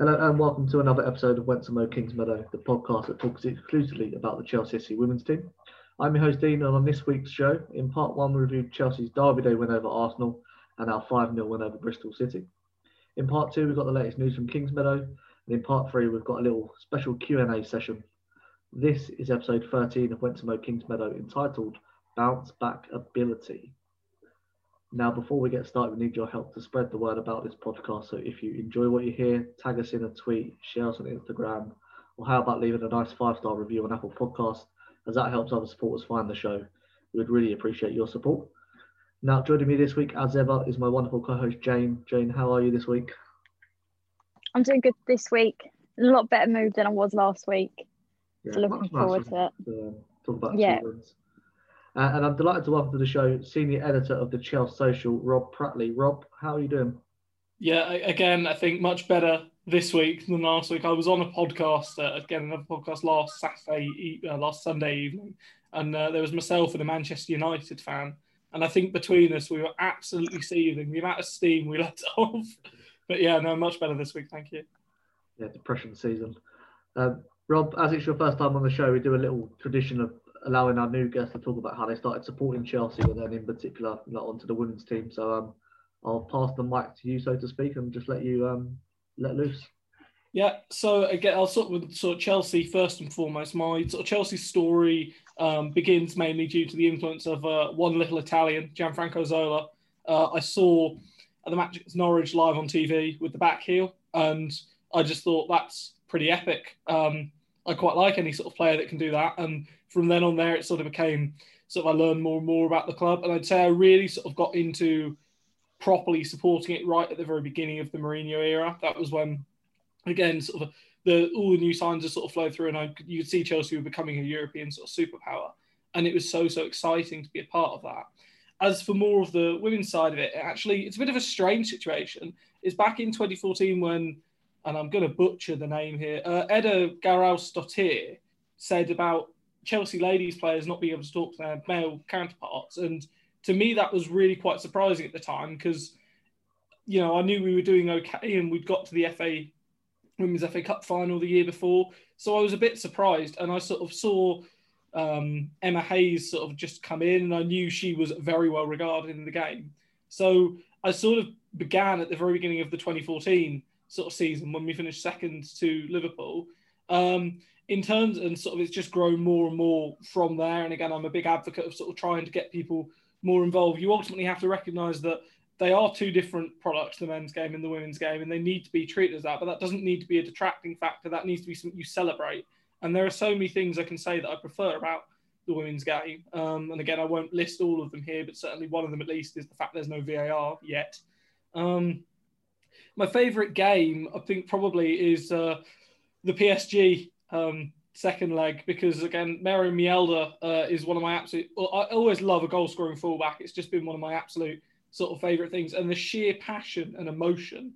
Hello and welcome to another episode of Went To Mow Kingsmeadow, the podcast that talks exclusively about the Chelsea FC women's team. I'm your host Dean, and on this week's show, in part one, we reviewed Chelsea's Derby Day win over Arsenal and our 5 0 win over Bristol City. In part two, we've got the latest news from Kingsmeadow, and in part three, we've got a little special Q&A session. This is episode 13 of Went To Mow Kingsmeadow, entitled Bounce Back Ability. Now, before we get started, we need your help to spread the word about this podcast. So if you enjoy what you hear, tag us in a tweet, share us on Instagram, or how about leaving a nice five star review on Apple Podcast, as that helps other supporters find the show. We would really appreciate your support. Now, joining me this week, as ever, is my wonderful co host, Jane. Jane, how are you this week? I'm doing good this week. A lot better mood than I was last week. Yeah, so looking forward to it. To, talk about yeah. Achievements. Uh, and I'm delighted to welcome to the show senior editor of the Chels Social, Rob Pratley. Rob, how are you doing? Yeah, again, I think much better this week than last week. I was on a podcast, uh, again, another podcast last Saturday, uh, last Sunday evening, and uh, there was myself and a Manchester United fan. And I think between us, we were absolutely seething. The amount of steam we let off. But yeah, no, much better this week. Thank you. Yeah, depression season. Um, Rob, as it's your first time on the show, we do a little tradition of allowing our new guests to talk about how they started supporting Chelsea, and then in particular, not onto the women's team. So um, I'll pass the mic to you, so to speak, and just let you um, let loose. Yeah, so again, I'll start with sort of Chelsea first and foremost. My sort of Chelsea story um, begins mainly due to the influence of uh, one little Italian, Gianfranco Zola. Uh, I saw the match against Norwich live on TV with the back heel, and I just thought that's pretty epic. Um, I quite like any sort of player that can do that, and from then on there, it sort of became sort of I learned more and more about the club, and I'd say I really sort of got into properly supporting it right at the very beginning of the Mourinho era. That was when, again, sort of the all the new signs are sort of flowed through, and I, you could see Chelsea were becoming a European sort of superpower, and it was so so exciting to be a part of that. As for more of the women's side of it, actually, it's a bit of a strange situation. It's back in 2014 when, and I'm going to butcher the name here, uh, Edda Garaus said about Chelsea ladies players not being able to talk to their male counterparts. And to me, that was really quite surprising at the time because, you know, I knew we were doing okay and we'd got to the FA Women's FA Cup final the year before. So I was a bit surprised and I sort of saw um, Emma Hayes sort of just come in and I knew she was very well regarded in the game. So I sort of began at the very beginning of the 2014 sort of season when we finished second to Liverpool. Um, in terms and sort of it's just grown more and more from there. And again, I'm a big advocate of sort of trying to get people more involved. You ultimately have to recognise that they are two different products, the men's game and the women's game, and they need to be treated as that. But that doesn't need to be a detracting factor. That needs to be something you celebrate. And there are so many things I can say that I prefer about the women's game. Um, and again, I won't list all of them here, but certainly one of them at least is the fact there's no VAR yet. Um, my favourite game, I think, probably is uh, the PSG um, second leg because again, Maren Mjelde uh, is one of my absolute. I always love a goal scoring fullback. It's just been one of my absolute sort of favourite things, and the sheer passion and emotion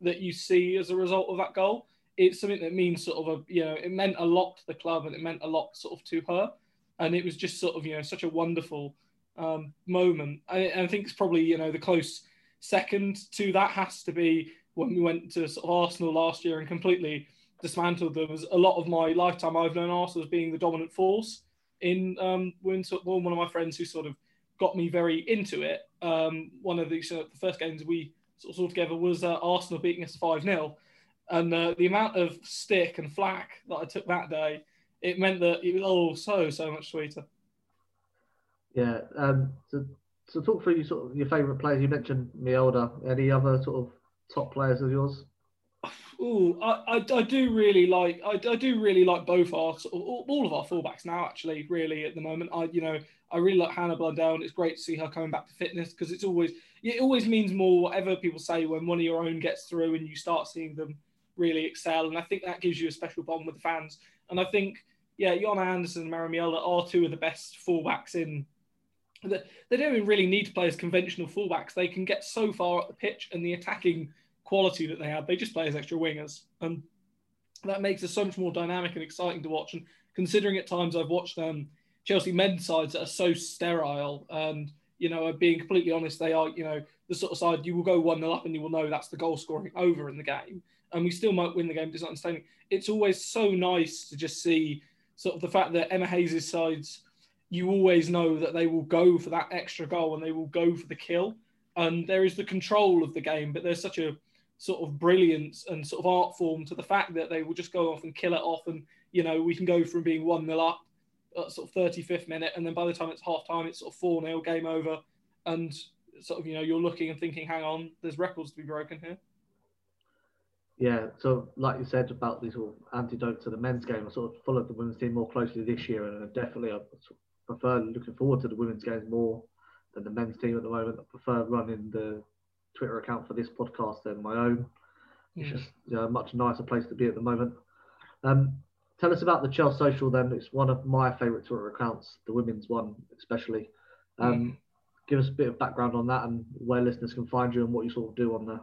that you see as a result of that goal. It's something that means sort of a you know it meant a lot to the club and it meant a lot sort of to her, and it was just sort of you know such a wonderful um, moment. I, I think it's probably you know the close second to that has to be when we went to sort of Arsenal last year and completely dismantled them as a lot of my lifetime I've known Arsenal as being the dominant force in um, women's football. One of my friends who sort of got me very into it. Um, one of the, so the first games we sort of saw together was uh, Arsenal beating us 5 0. And uh, the amount of stick and flack that I took that day, it meant that it was all so, so much sweeter. Yeah. Um, so, so talk through your, sort of your favourite players. You mentioned Mjelde. Any other sort of top players of yours? Oh, I, I, I, do really like I, I do really like both our all, all of our fullbacks now actually really at the moment. I you know I really like Hannah Blundell and it's great to see her coming back to fitness because it's always it always means more whatever people say when one of your own gets through and you start seeing them really excel and I think that gives you a special bond with the fans. And I think yeah Jonna Andersson and Maren Mjelde are two of the best fullbacks in that they don't even really need to play as conventional fullbacks. They can get so far up the pitch and the attacking quality that they had. They just play as extra wingers, and that makes it so much more dynamic and exciting to watch. And considering at times I've watched um, Chelsea men's sides that are so sterile, and you know, being completely honest, they are you know the sort of side you will go one 0 up and you will know that's the goal scoring over in the game. and we still might win the game. It's not. It's always so nice to just see sort of the fact that Emma Hayes' sides, you always know that they will go for that extra goal and they will go for the kill. And there is the control of the game, but there's such a sort of brilliance and sort of art form to the fact that they will just go off and kill it off. And, you know, we can go from being 1 0 up at sort of 35th minute, and then by the time it's half time, it's sort of 4 0 game over. And sort of, you know, you're looking and thinking, hang on, there's records to be broken here. Yeah, so like you said about these sort of antidotes to the men's game, I sort of followed the women's team more closely this year, and definitely I prefer looking forward to the women's games more than the men's team at the moment. I prefer running the Twitter account for this podcast than my own. It's hmm. just you know, a much nicer place to be at the moment. Um, tell us about the Chels Social then. It's one of my favourite Twitter accounts, the women's one especially. Um, mm. Give us a bit of background on that and where listeners can find you and what you sort of do on there.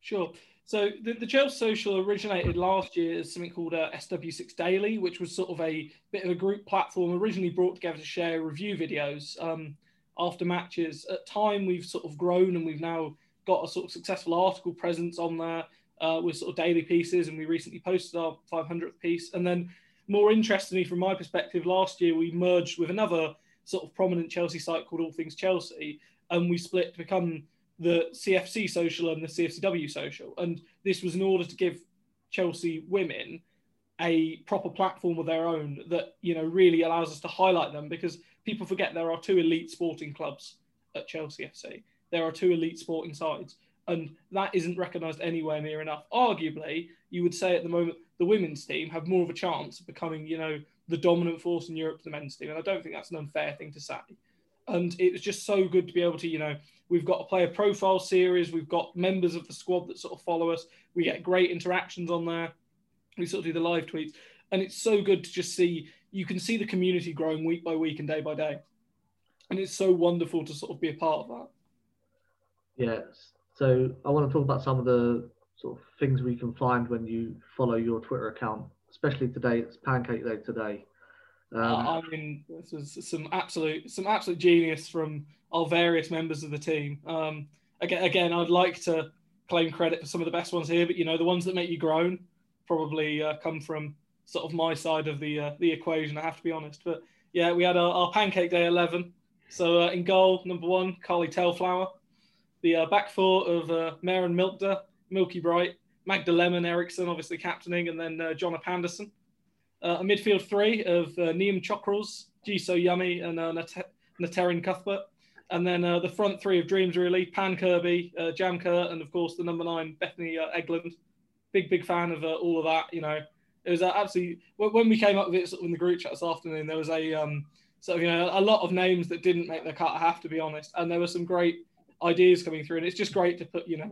Sure. So the, the Chels Social originated last year as something called uh, SW6 Daily, which was sort of a bit of a group platform originally brought together to share review videos um, after matches. At time, we've sort of grown and we've now got a sort of successful article presence on there uh, with sort of daily pieces, and we recently posted our 500th piece. And then, more interestingly, from my perspective, last year we merged with another sort of prominent Chelsea site called All Things Chelsea, and we split to become the CFC social and the CFCW social. And this was in order to give Chelsea women a proper platform of their own that, you know, really allows us to highlight them because people forget there are two elite sporting clubs at Chelsea FC. There are two elite sporting sides. And that isn't recognised anywhere near enough. Arguably, you would say at the moment the women's team have more of a chance of becoming, you know, the dominant force in Europe to the men's team. And I don't think that's an unfair thing to say. And it was just so good to be able to, you know, We've got a player profile series. We've got members of the squad that sort of follow us. We get great interactions on there. We sort of do the live tweets. And it's so good to just see, you can see the community growing week by week and day by day. And it's so wonderful to sort of be a part of that. Yes. So I want to talk about some of the sort of things we can find when you follow your Twitter account, especially today. It's Pancake Day today. Um, uh, I mean, this was some absolute some absolute genius from our various members of the team. Um, again, again, I'd like to claim credit for some of the best ones here, but you know, the ones that make you groan probably uh, come from sort of my side of the uh, the equation. I have to be honest, but yeah, we had our, our pancake day eleven. So uh, in goal, number one, Carly Telflower. The uh, back four of uh, Maren Milkda, Milky Bright, Magda Lemon Eriksson, obviously captaining, and then uh, Jonna Panderson. Uh, a midfield three of uh, Niam Chokros, Jisoo Yummy, and uh, Naterin Cuthbert. And then uh, the front three of Dreams, really Pan Kirby, uh, Jam Kerr, and of course the number nine, Bethany Egland. Big, big fan of all of that. You know, it was uh, absolutely, when we came up with it sort of in the group chat this afternoon, there was a, um, sort of, you know, a lot of names that didn't make the cut, I have to be honest. And there were some great ideas coming through. And it's just great to put, you know,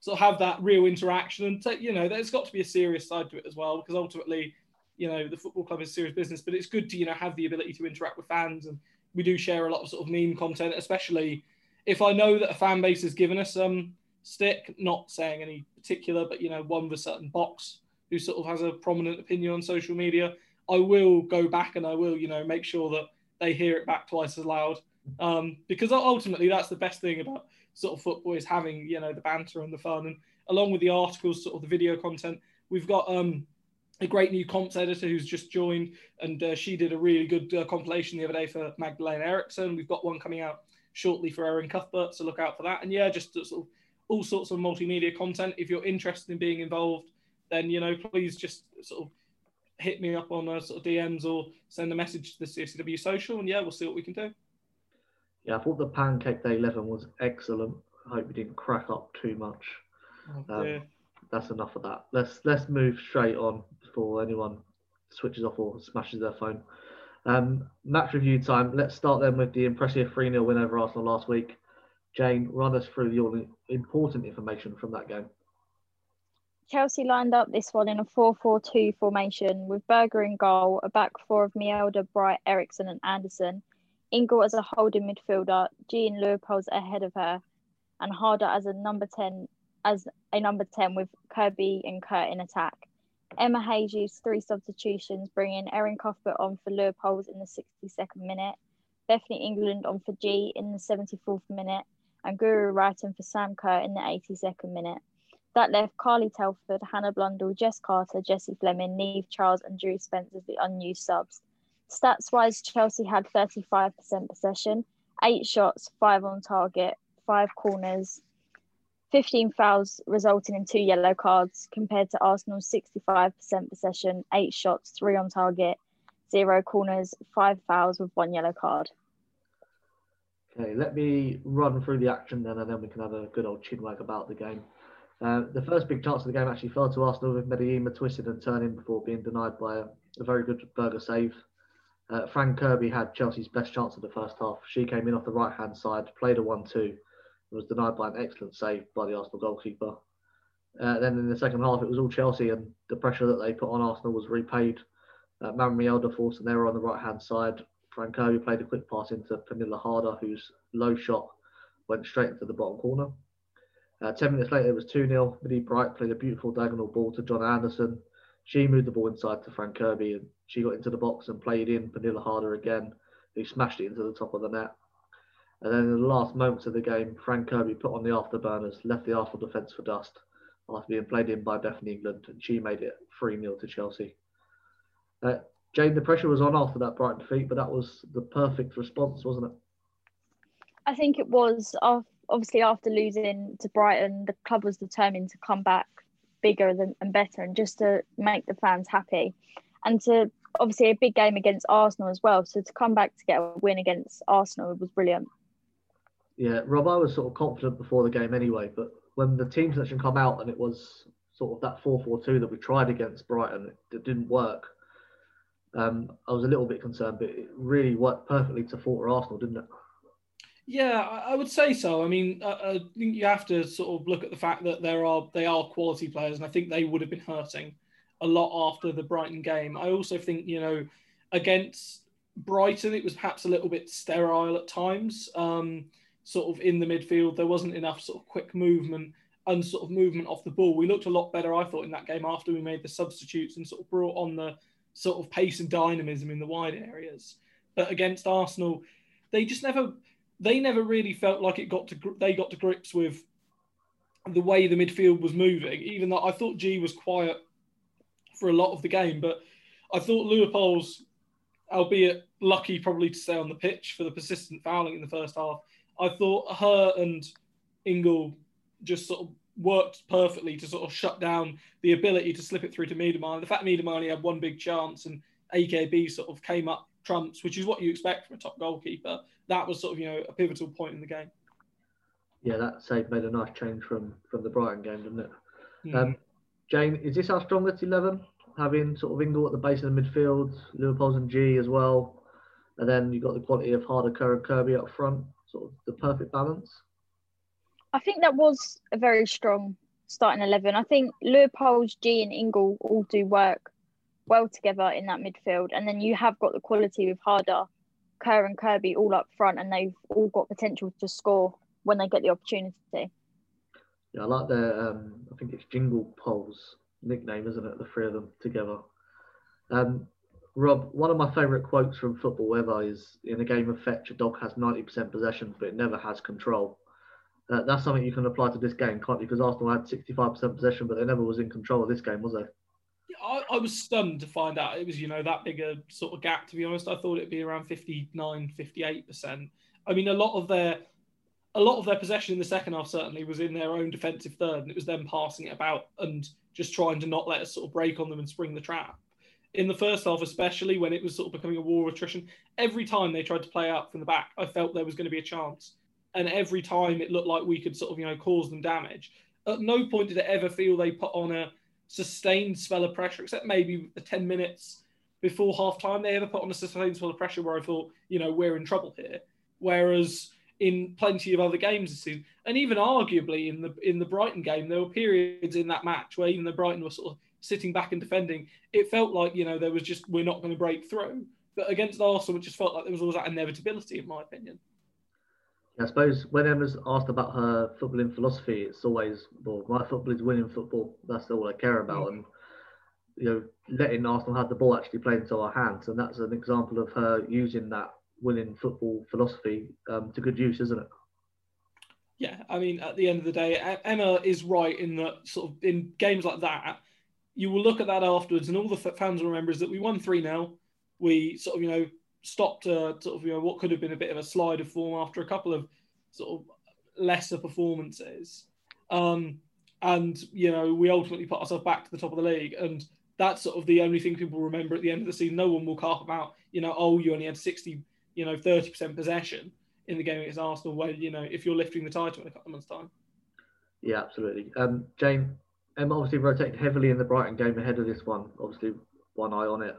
sort of have that real interaction and, take, you know, there's got to be a serious side to it as well, because ultimately, you know, the football club is serious business, but it's good to, you know, have the ability to interact with fans and, we do share a lot of sort of meme content, especially if I know that a fan base has given us some um, stick, not saying any particular, but you know, one with a certain box who sort of has a prominent opinion on social media, I will go back and I will, you know, make sure that they hear it back twice as loud. Um, because ultimately that's the best thing about sort of football is having, you know, the banter and the fun and along with the articles, sort of the video content, we've got um a great new comps editor who's just joined, and uh, she did a really good uh, compilation the other day for Magdalena Eriksson. We've got one coming out shortly for Erin Cuthbert, so look out for that. And yeah, just sort of all sorts of multimedia content. If you're interested in being involved, then you know please just sort of hit me up on uh, sort of DMs or send a message to the CFCW social, and yeah, we'll see what we can do. Yeah, I thought the Pancake Day 11 was excellent. I hope you didn't crack up too much. Oh, um, that's enough of that. Let's let's move straight on before anyone switches off or smashes their phone. Um, match review time. Let's start then with the impressive 3 0 win over Arsenal last week. Jane, run us through the important information from that game. Chelsea lined up this one in a 4 4 2 formation with Berger in goal, a back four of Mjelde, Bright, Eriksson, and Andersson, Ingle as a holding midfielder, Jean Leupolz ahead of her, and Harder as a number 10 as a number 10 with Kirby and Kerr in attack. Emma Hayes used three substitutions, bringing Erin Cuthbert on for Leupolz in the 62nd minute, Bethany England on for Ji in the 74th minute, and Guro Reiten for Sam Kerr in the 82nd minute. That left Carly Telford, Hannah Blundell, Jess Carter, Jessie Fleming, Niamh Charles, and Drew Spence as the unused subs. Stats wise, Chelsea had 35% possession, eight shots, five on target, five corners, 15 fouls, resulting in two yellow cards, compared to Arsenal's 65% possession, eight shots, three on target, zero corners, five fouls with one yellow card. Okay, let me run through the action then, and then we can have a good old chinwag about the game. Uh, the first big chance of the game actually fell to Arsenal with Medellin twisted and turning before being denied by a, a very good Berger save. Uh, Fran Kirby had Chelsea's best chance of the first half. She came in off the right hand side, played a 1 2, was denied by an excellent save by the Arsenal goalkeeper. Uh, then in the second half, it was all Chelsea, and the pressure that they put on Arsenal was repaid. Uh, Maren Mjelde forced an on the right hand side. Fran Kirby played a quick pass into Pernille Harder, whose low shot went straight into the bottom corner. Uh, 10 minutes later, it was 2 0. Millie Bright played a beautiful diagonal ball to Jonna Andersson. She moved the ball inside to Fran Kirby and she got into the box and played in Pernille Harder again, who smashed it into the top of the net. And then in the last moments of the game, Fran Kirby put on the afterburners, left the Arsenal defence for dust after being played in by Bethany England, and she made it 3 0 to Chelsea. Uh, Jane, the pressure was on after that Brighton defeat, but that was the perfect response, wasn't it? I think it was. Obviously, after losing to Brighton, the club was determined to come back bigger than, and better and just to make the fans happy. And to obviously a big game against Arsenal as well. So to come back to get a win against Arsenal was brilliant. Yeah, Rob, I was sort of confident before the game anyway, but when the team selection come out and it was sort of that 4-4-2 that we tried against Brighton, it, it didn't work. Um, I was a little bit concerned, but it really worked perfectly to falter Arsenal, didn't it? Yeah, I would say so. I mean, I think you have to sort of look at the fact that there are they are quality players, and I think they would have been hurting a lot after the Brighton game. I also think you know against Brighton, it was perhaps a little bit sterile at times. Um, sort of in the midfield, there wasn't enough sort of quick movement and sort of movement off the ball. We looked a lot better, I thought, in that game after we made the substitutes and sort of brought on the sort of pace and dynamism in the wide areas. But against Arsenal, they just never they never really felt like it got to they got to grips with the way the midfield was moving. Even though I thought Ji was quiet for a lot of the game, but I thought Leupolz, albeit lucky probably to stay on the pitch for the persistent fouling in the first half, I thought her and Ingle just sort of worked perfectly to sort of shut down the ability to slip it through to Miedema. The fact Miedema only had one big chance and AKB sort of came up trumps, which is what you expect from a top goalkeeper. That was sort of you know a pivotal point in the game. Yeah, that save made a nice change from from the Brighton game, didn't it? Mm. Um, Jane, is this our strongest eleven? Having sort of Ingle at the base of the midfield, Leupolz and Ji as well, and then you've got the quality of Harder, Kerr, and Kirby up front. Sort of the perfect balance. I think that was a very strong starting eleven. I think Leupolz, Ji, and Ingle all do work well together in that midfield, and then you have got the quality with Harder, Kerr, and Kirby all up front, and they've all got potential to score when they get the opportunity. Yeah, I like their. Um, I think it's Jingle Poles nickname, isn't it? The three of them together. Um, Rob, one of my favourite quotes from football ever is in a game of fetch, a dog has 90% possession, but it never has control. Uh, that's something you can apply to this game, can't you? Because Arsenal had 65% possession, but they never was in control of this game, was they? I, was stunned to find out it was, you know, that big a sort of gap, to be honest. I thought it'd be around 59, 58%. I mean, a lot of their a lot of their possession in the second half certainly was in their own defensive third, and it was them passing it about and just trying to not let us sort of break on them and spring the trap. In the first half, especially when it was sort of becoming a war of attrition, every time they tried to play out from the back, I felt there was going to be a chance. And every time it looked like we could sort of, you know, cause them damage. At no point did it ever feel they put on a sustained spell of pressure, except maybe the 10 minutes before half time, they ever put on a sustained spell of pressure where I thought, you know, we're in trouble here. Whereas in plenty of other games this season, and even arguably in the in the Brighton game, there were periods in that match where even the Brighton were sort of sitting back and defending. It felt like you know there was just we're not going to break through. But against Arsenal, it just felt like there was always that inevitability, in my opinion. I suppose when Emma's asked about her footballing philosophy, it's always, well, my football is winning football. That's all I care about. Mm. And, you know, letting Arsenal have the ball actually play into our hands. And that's an example of her using that winning football philosophy um, to good use, isn't it? Yeah, I mean, at the end of the day, Emma is right in that sort of in games like that, you will look at that afterwards, and all the fans will remember is that we won 3 0. We sort of, you know, stopped uh, sort of, you know, what could have been a bit of a slide of form after a couple of sort of lesser performances. Um, and, you know, we ultimately put ourselves back to the top of the league. And that's sort of the only thing people remember at the end of the season. No one will carp about, you know, oh, you only had 60, you know, 30% possession in the game against Arsenal, where, you know, if you're lifting the title in a couple of months' time. Yeah, absolutely. Um, Jane, Emma obviously rotated heavily in the Brighton game ahead of this one. Obviously, one eye on it.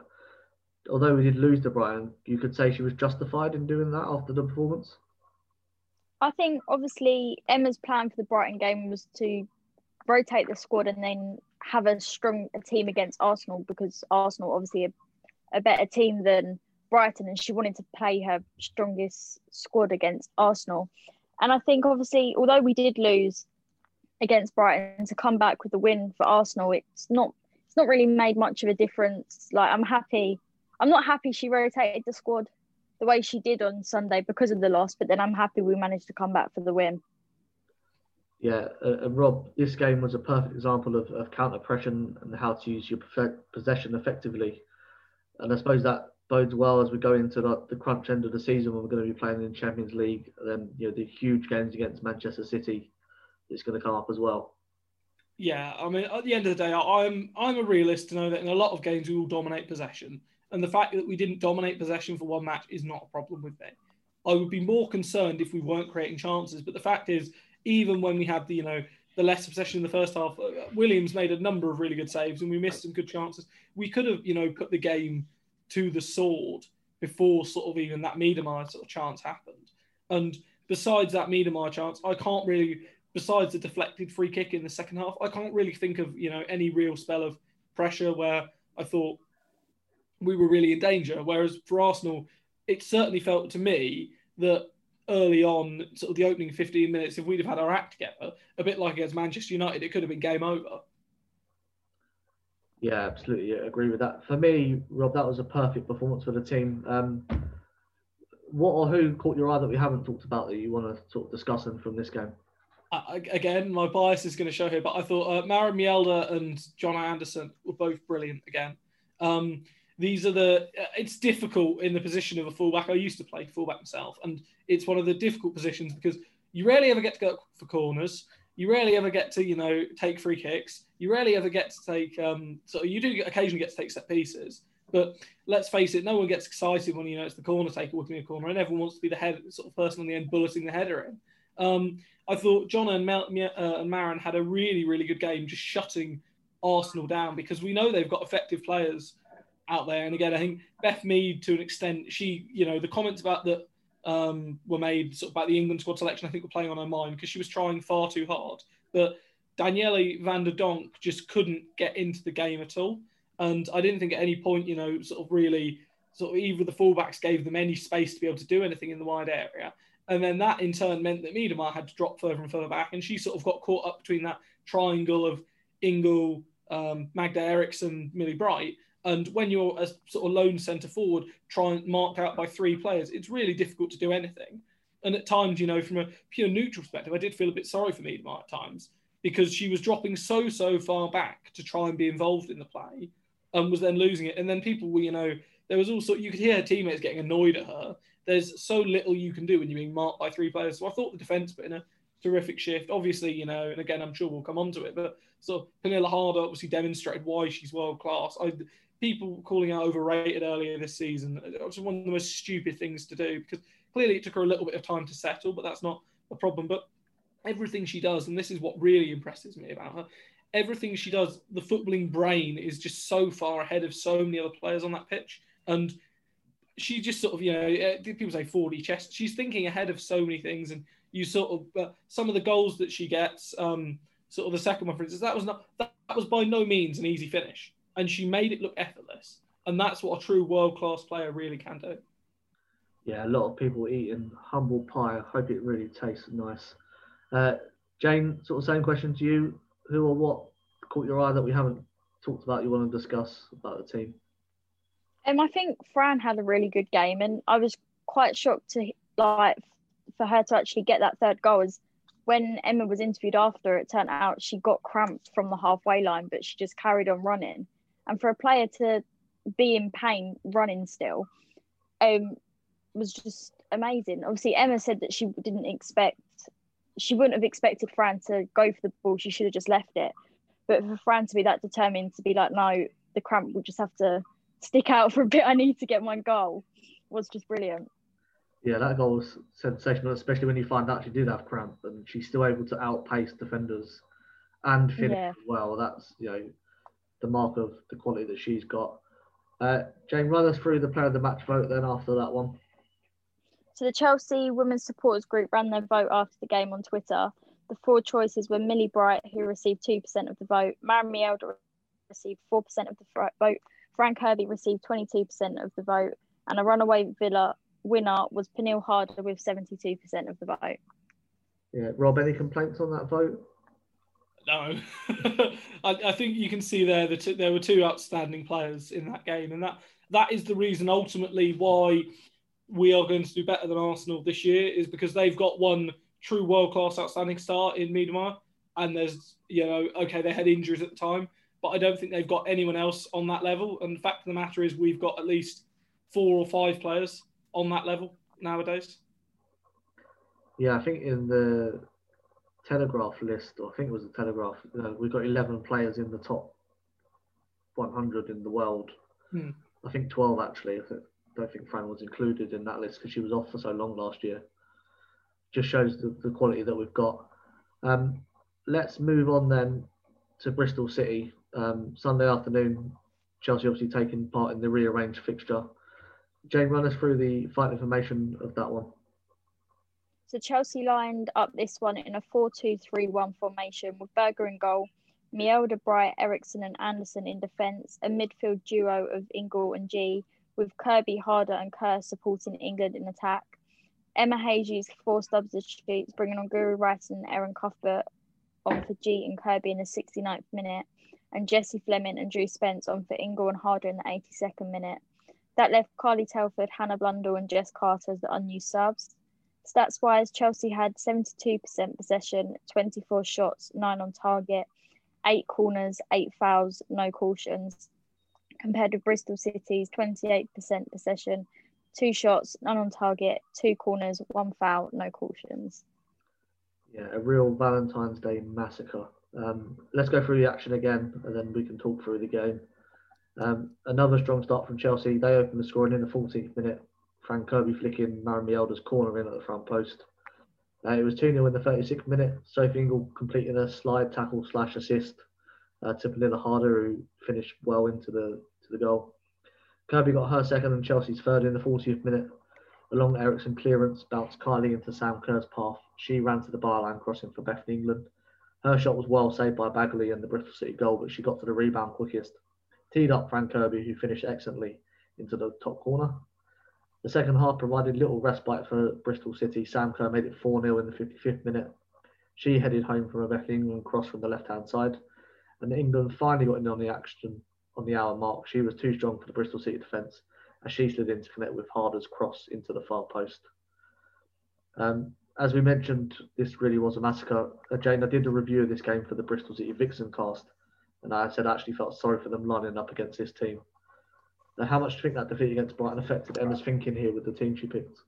Although we did lose to Brighton, you could say she was justified in doing that after the performance. I think obviously Emma's plan for the Brighton game was to rotate the squad and then have a strong team against Arsenal because Arsenal obviously a, a better team than Brighton and she wanted to play her strongest squad against Arsenal. And I think obviously although we did lose against Brighton to come back with the win for Arsenal, it's not it's not really made much of a difference. Like I'm happy I'm not happy she rotated the squad the way she did on Sunday because of the loss, but then I'm happy we managed to come back for the win. Yeah, uh, and Rob, this game was a perfect example of, of counter pressure and how to use your possession effectively. And I suppose that bodes well as we go into the, the crunch end of the season when we're going to be playing in Champions League. Then you know the huge games against Manchester City is going to come up as well. Yeah, I mean, at the end of the day, I'm I'm a realist to know that in a lot of games we will dominate possession. And the fact that we didn't dominate possession for one match is not a problem with me. I would be more concerned if we weren't creating chances. But the fact is, even when we had the, you know, the less possession in the first half, uh, Williams made a number of really good saves and we missed some good chances. We could have, you know, put the game to the sword before sort of even that Miedema sort of chance happened. And besides that Miedema chance, I can't really, besides the deflected free kick in the second half, I can't really think of, you know, any real spell of pressure where I thought we were really in danger. Whereas for Arsenal, it certainly felt to me that early on, sort of the opening 15 minutes, if we'd have had our act together, a bit like against Manchester United, it could have been game over. Yeah, absolutely. I agree with that. For me, Rob, that was a perfect performance for the team. Um, what or who caught your eye that we haven't talked about that you want to sort of discuss them from this game? Again, my bias is going to show here, but I thought uh, Maren Mjelde and Jonna Andersson were both brilliant again. Um, these are the uh, it's difficult in the position of a fullback. I used to play fullback myself, and it's one of the difficult positions because you rarely ever get to go for corners. You rarely ever get to you know take free kicks. You rarely ever get to take um, so you do occasionally get to take set pieces. But let's face it, no one gets excited when you know it's the corner taker working a corner, and everyone wants to be the head sort of person on the end bulleting the header in. Um, I thought John and, Mel, uh, and Maren had a really, really good game, just shutting Arsenal down because we know they've got effective players out there. And again, I think Beth Mead, to an extent, she, you know, the comments about that um, were made sort of about the England squad selection, I think were playing on her mind because she was trying far too hard. But Danielle van de Donk just couldn't get into the game at all. And I didn't think at any point, you know, sort of really, sort of either the fullbacks gave them any space to be able to do anything in the wide area. And then that in turn meant that Miedema had to drop further and further back. And she sort of got caught up between that triangle of Ingle, um, Magda Eriksson, Millie Bright. And when you're a sort of lone centre forward, trying marked out by three players, it's really difficult to do anything. And at times, you know, from a pure neutral perspective, I did feel a bit sorry for Miedema at times because she was dropping so so far back to try and be involved in the play, and was then losing it. And then people were, you know, there was also you could hear her teammates getting annoyed at her. There's so little you can do when you're being marked by three players. So I thought the defence put in a terrific shift. Obviously, you know, and again, I'm sure we'll come on to it, but sort of Harder obviously demonstrated why she's world class. I people calling out overrated earlier this season. It was one of the most stupid things to do because clearly it took her a little bit of time to settle, but that's not a problem. But everything she does, and this is what really impresses me about her, everything she does, the footballing brain is just so far ahead of so many other players on that pitch. And she just sort of, you know, eh, people say 4D chess. She's thinking ahead of so many things. And you sort of, uh, some of the goals that she gets, um, sort of the second one, for instance, that was not, that, that was by no means an easy finish and she made it look effortless. And that's what a true world class player really can do. Yeah, a lot of people eating humble pie. I hope it really tastes nice. Uh, Jane, sort of same question to you. Who or what caught your eye that we haven't talked about you want to discuss about the team? Um, I think Fran had a really good game, and I was quite shocked to like for her to actually get that third goal. As when Emma was interviewed after, it turned out she got cramps from the halfway line, but she just carried on running. And for a player to be in pain running still, um, was just amazing. Obviously, Emma said that she didn't expect, she wouldn't have expected Fran to go for the ball. She should have just left it. But for Fran to be that determined to be like, no, the cramp will just have to stick out for a bit. I need to get my goal was just brilliant. Yeah, that goal was sensational, especially when you find out she did have cramp and she's still able to outpace defenders and finish yeah. well. That's you know the mark of the quality that she's got. Uh, Jane, run us through the player of the match vote then after that one. So the Chelsea Women's Supporters Group ran their vote after the game on Twitter. The four choices were Millie Bright, who received 2% of the vote, Maren Mjelde received 4% of the vote, Fran Kirby received 22% of the vote, and a runaway Villa winner was Pernille Harder with 72% of the vote. Yeah, Rob, any complaints on that vote? No, I, I, think you can see there that there were two outstanding players in that game, and that that is the reason ultimately why we are going to do better than Arsenal this year is because they've got one true world class outstanding star in Miedema, and there's you know okay they had injuries at the time, but I don't think they've got anyone else on that level. And the fact of the matter is we've got at least four or five players on that level nowadays. Yeah, I think in the Telegraph list, or I think it was the Telegraph, uh, we've got 11 players in the top 100 in the world. Hmm. I think 12 actually. I don't think Fran was included in that list because she was off for so long last year. Just shows the, the quality that we've got. Um, let's move on then to Bristol City. Um, Sunday afternoon, Chelsea obviously taking part in the rearranged fixture. Jane, run us through the fight information of that one. So Chelsea lined up this one in a 4-2-3-1 formation with Berger in goal, Mjelde, Bright, Eriksson and Anderson in defence, a midfield duo of Ingle and Ji, with Kirby, Harder and Kerr supporting England in attack. Emma Hayes used four substitutes, bringing on Guro Reiten and Erin Cuthbert on for Ji and Kirby in the 69th minute, and Jessie Fleming and Drew Spence on for Ingle and Harder in the 82nd minute. That left Carly Telford, Hannah Blundell, and Jess Carter as the unused subs. Stats wise, Chelsea had 72% possession, 24 shots, 9 on target, 8 corners, 8 fouls, no cautions, compared with Bristol City's 28% possession, 2 shots, none on target, 2 corners, 1 foul, no cautions. Yeah, a real Valentine's Day massacre. Um, let's go through the action again and then we can talk through the game. Um, another strong start from Chelsea. They opened the scoring in the 14th minute. Fran Kirby flicking Maren Mjelde's corner in at the front post. Uh, it was 2 0 in the 36th minute. Sophie Ingle completing a slide tackle slash assist uh, to Pernille Harder, who finished well into the to the goal. Kirby got her second and Chelsea's third in the 40th minute. A long Eriksson clearance bounced Kylie into Sam Kerr's path. She ran to the byline, crossing for Bethany England. Her shot was well saved by Baggaley and the Bristol City goal, but she got to the rebound quickest teed up Fran Kirby, who finished excellently into the top corner. The second half provided little respite for Bristol City. Sam Kerr made it 4 0 in the 55th minute. She headed home from a Beth England cross from the left hand side. And England finally got in on the action on the hour mark. She was too strong for the Bristol City defence as she slid in to connect with Harder's cross into the far post. Um, as we mentioned, this really was a massacre. Uh, Jane, I did a review of this game for the Bristol City Vixen cast, and I said I actually felt sorry for them lining up against this team. Now, how much do you think that defeat against Brighton affected Emma's thinking here with the team she picked?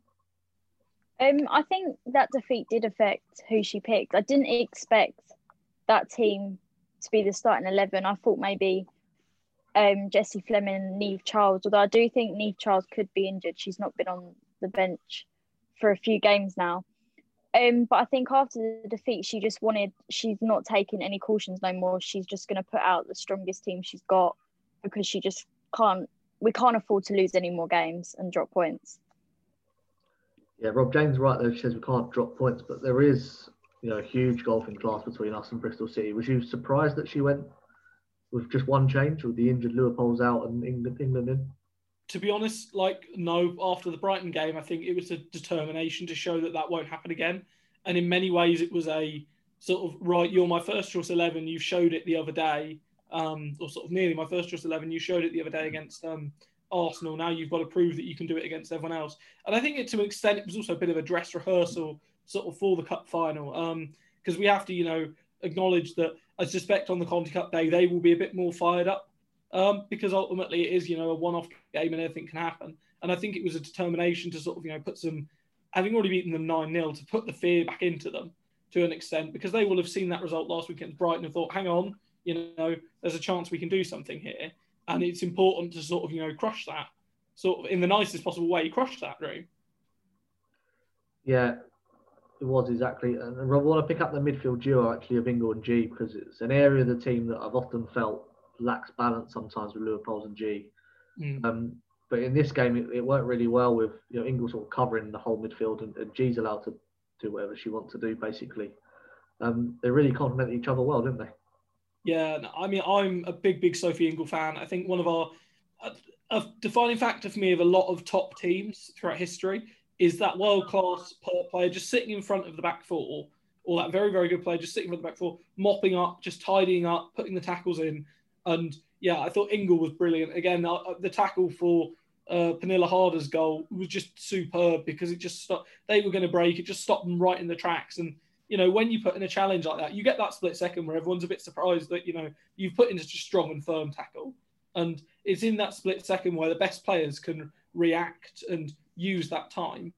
Um, I think that defeat did affect who she picked. I didn't expect that team to be the starting eleven. I thought maybe um, Jessie Fleming and Niamh Charles, although I do think Niamh Charles could be injured. She's not been on the bench for a few games now. Um, but I think after the defeat, she just wanted, she's not taking any cautions no more. She's just going to put out the strongest team she's got because she just can't, we can't afford to lose any more games and drop points. Yeah, Rob James right though. She says we can't drop points, but there is, you know, a huge golfing class between us and Bristol City. Was you surprised that she went with just one change, with the injured Leupolz out and England, England in? to be honest, like no, after the Brighton game, I think it was a determination to show that that won't happen again. And in many ways, it was a sort of right. You're my first choice eleven. You showed it the other day, um, or sort of nearly my first choice eleven. You showed it the other day against um, Arsenal. Now you've got to prove that you can do it against everyone else. And I think it, to an extent, it was also a bit of a dress rehearsal, sort of for the cup final. Um, because we have to, you know, acknowledge that I suspect on the Conti Cup day they will be a bit more fired up um, because ultimately it is, you know, a one-off game and anything can happen. And I think it was a determination to sort of, you know, put some, having already beaten them 9 0, to put the fear back into them to an extent because they will have seen that result last week against Brighton and thought, hang on, you know, there's a chance we can do something here. And it's important to sort of, you know, crush that, sort of in the nicest possible way, crush that room. Yeah, it was exactly. And I want to pick up the midfield duo actually of Ingle and Ji because it's an area of the team that I've often felt lacks balance sometimes with Leupolz and Ji. Mm. Um, but in this game, it, it, worked really well with you know Ingle sort of covering the whole midfield and, and Ji's allowed to do whatever she wants to do basically. Um, they really complement each other well, didn't they? Yeah, I mean, I'm a big, big Sophie Ingle fan. I think one of our a, a defining factor for me of a lot of top teams throughout history is that world class player just sitting in front of the back four, or that very, very good player just sitting in front of the back four, mopping up, just tidying up, putting the tackles in. And yeah, I thought Ingle was brilliant. Again, uh, uh the tackle for uh, Pernille Harder's goal was just superb because it just stopped. They were going to break. It just stopped them right in the tracks. And you know, when you put in a challenge like that, you get that split second where everyone's a bit surprised that you know you've put in such a strong and firm tackle. And it's in that split second where the best players can react and use that time.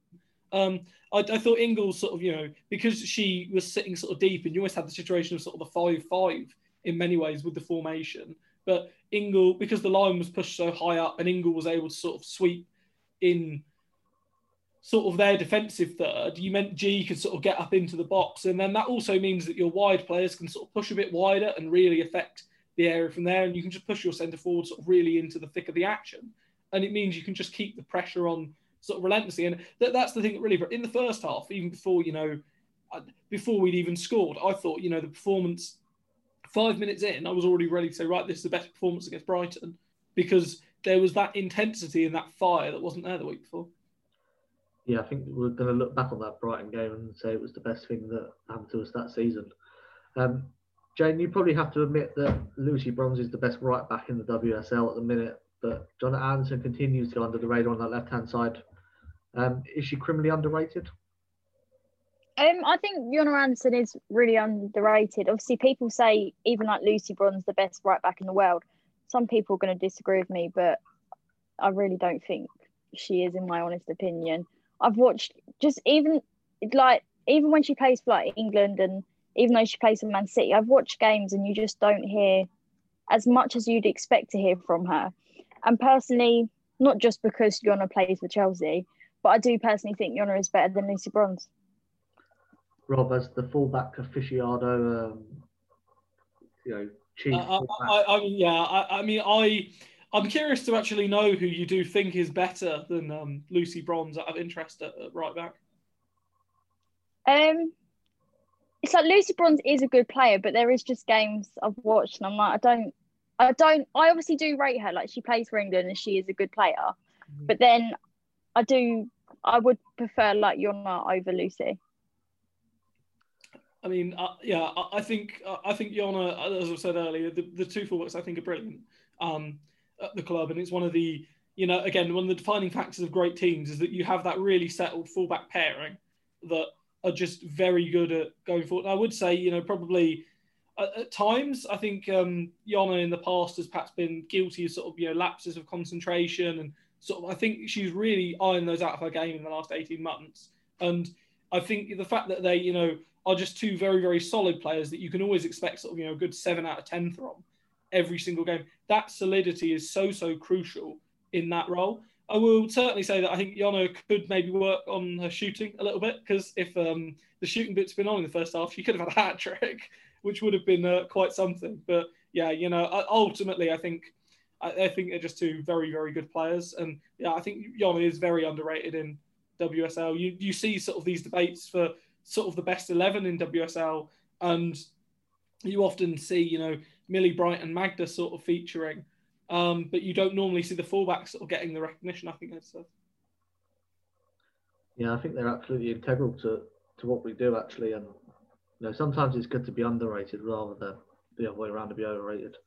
Um, I, I, thought Ingles sort of, you know, because she was sitting sort of deep, and you always had the situation of sort of the five-five in many ways with the formation. But Ingle, because the line was pushed so high up, and Ingle was able to sort of sweep in sort of their defensive third, you meant Ji could sort of get up into the box. And then that also means that your wide players can sort of push a bit wider and really affect the area from there. And you can just push your centre forward sort of really into the thick of the action. And it means you can just keep the pressure on sort of relentlessly. And that, that's the thing that really, in the first half, even before, you know, uh, before we'd even scored, I thought, you know, the performance five minutes in, I was already ready to say, right, this is the best performance against Brighton because there was that intensity and that fire that wasn't there the week before. Yeah, I think we're going to look back on that Brighton game and say it was the best thing that happened to us that season. Um, Jane, you probably have to admit that Lucy Bronze is the best right back in the WSL at the minute, but Jonna Andersson continues to go under the radar on that left hand side. Um, is she criminally underrated? Um, I think Jonna Andersson is really underrated. Obviously, people say even like Lucy Bronze the best right back in the world. Some people are going to disagree with me, but I really don't think she is, in my honest opinion. I've watched just even like even when she plays for like England and even though she plays for Man City, I've watched games and you just don't hear as much as you'd expect to hear from her. And personally, not just because Jonna plays for Chelsea, but I do personally think Jonna is better than Lucy Bronze. Rob, as the fullback aficionado, um, you know, chief. Uh, I, I, mean, yeah, I, I, mean, I, I'm curious to actually know who you do think is better than um, Lucy Bronze out of interest at, at right back. Um, it's like Lucy Bronze is a good player, but there is just games I've watched and I'm like, I don't, I don't, I obviously do rate her. Like she plays for England and she is a good player, mm-hmm. but then I do, I would prefer like Jonna over Lucy. I mean, uh, yeah, I, I think uh, I think Jonna, as I said earlier, the, the two fullbacks I think are brilliant um, at the club, and it's one of the you know again one of the defining factors of great teams is that you have that really settled fullback pairing that are just very good at going forward. And I would say you know probably at, at times I think um, Jonna in the past has perhaps been guilty of sort of you know lapses of concentration and sort of I think she's really ironed those out of her game in the last eighteen months, and I think the fact that they you know are just two very, very solid players that you can always expect sort of, you know, a good seven out of 10 from every single game. That solidity is so, so crucial in that role. I will certainly say that I think Jonna could maybe work on her shooting a little bit because if um, the shooting bit's been on in the first half, she could have had a hat trick, which would have been uh, quite something. But yeah, you know, ultimately, I think I, I, think they're just two very, very good players, and yeah, I think Jonna is very underrated in WSL. You you see sort of these debates for sort of the best 11 in WSL. And you often see, you know, Millie Bright and Magda sort of featuring, um, but you don't normally see the fullbacks sort of getting the recognition. I think. Yeah, I think they're absolutely integral to, to what we do actually, and you know sometimes it's good to be underrated rather than the other way around to be overrated.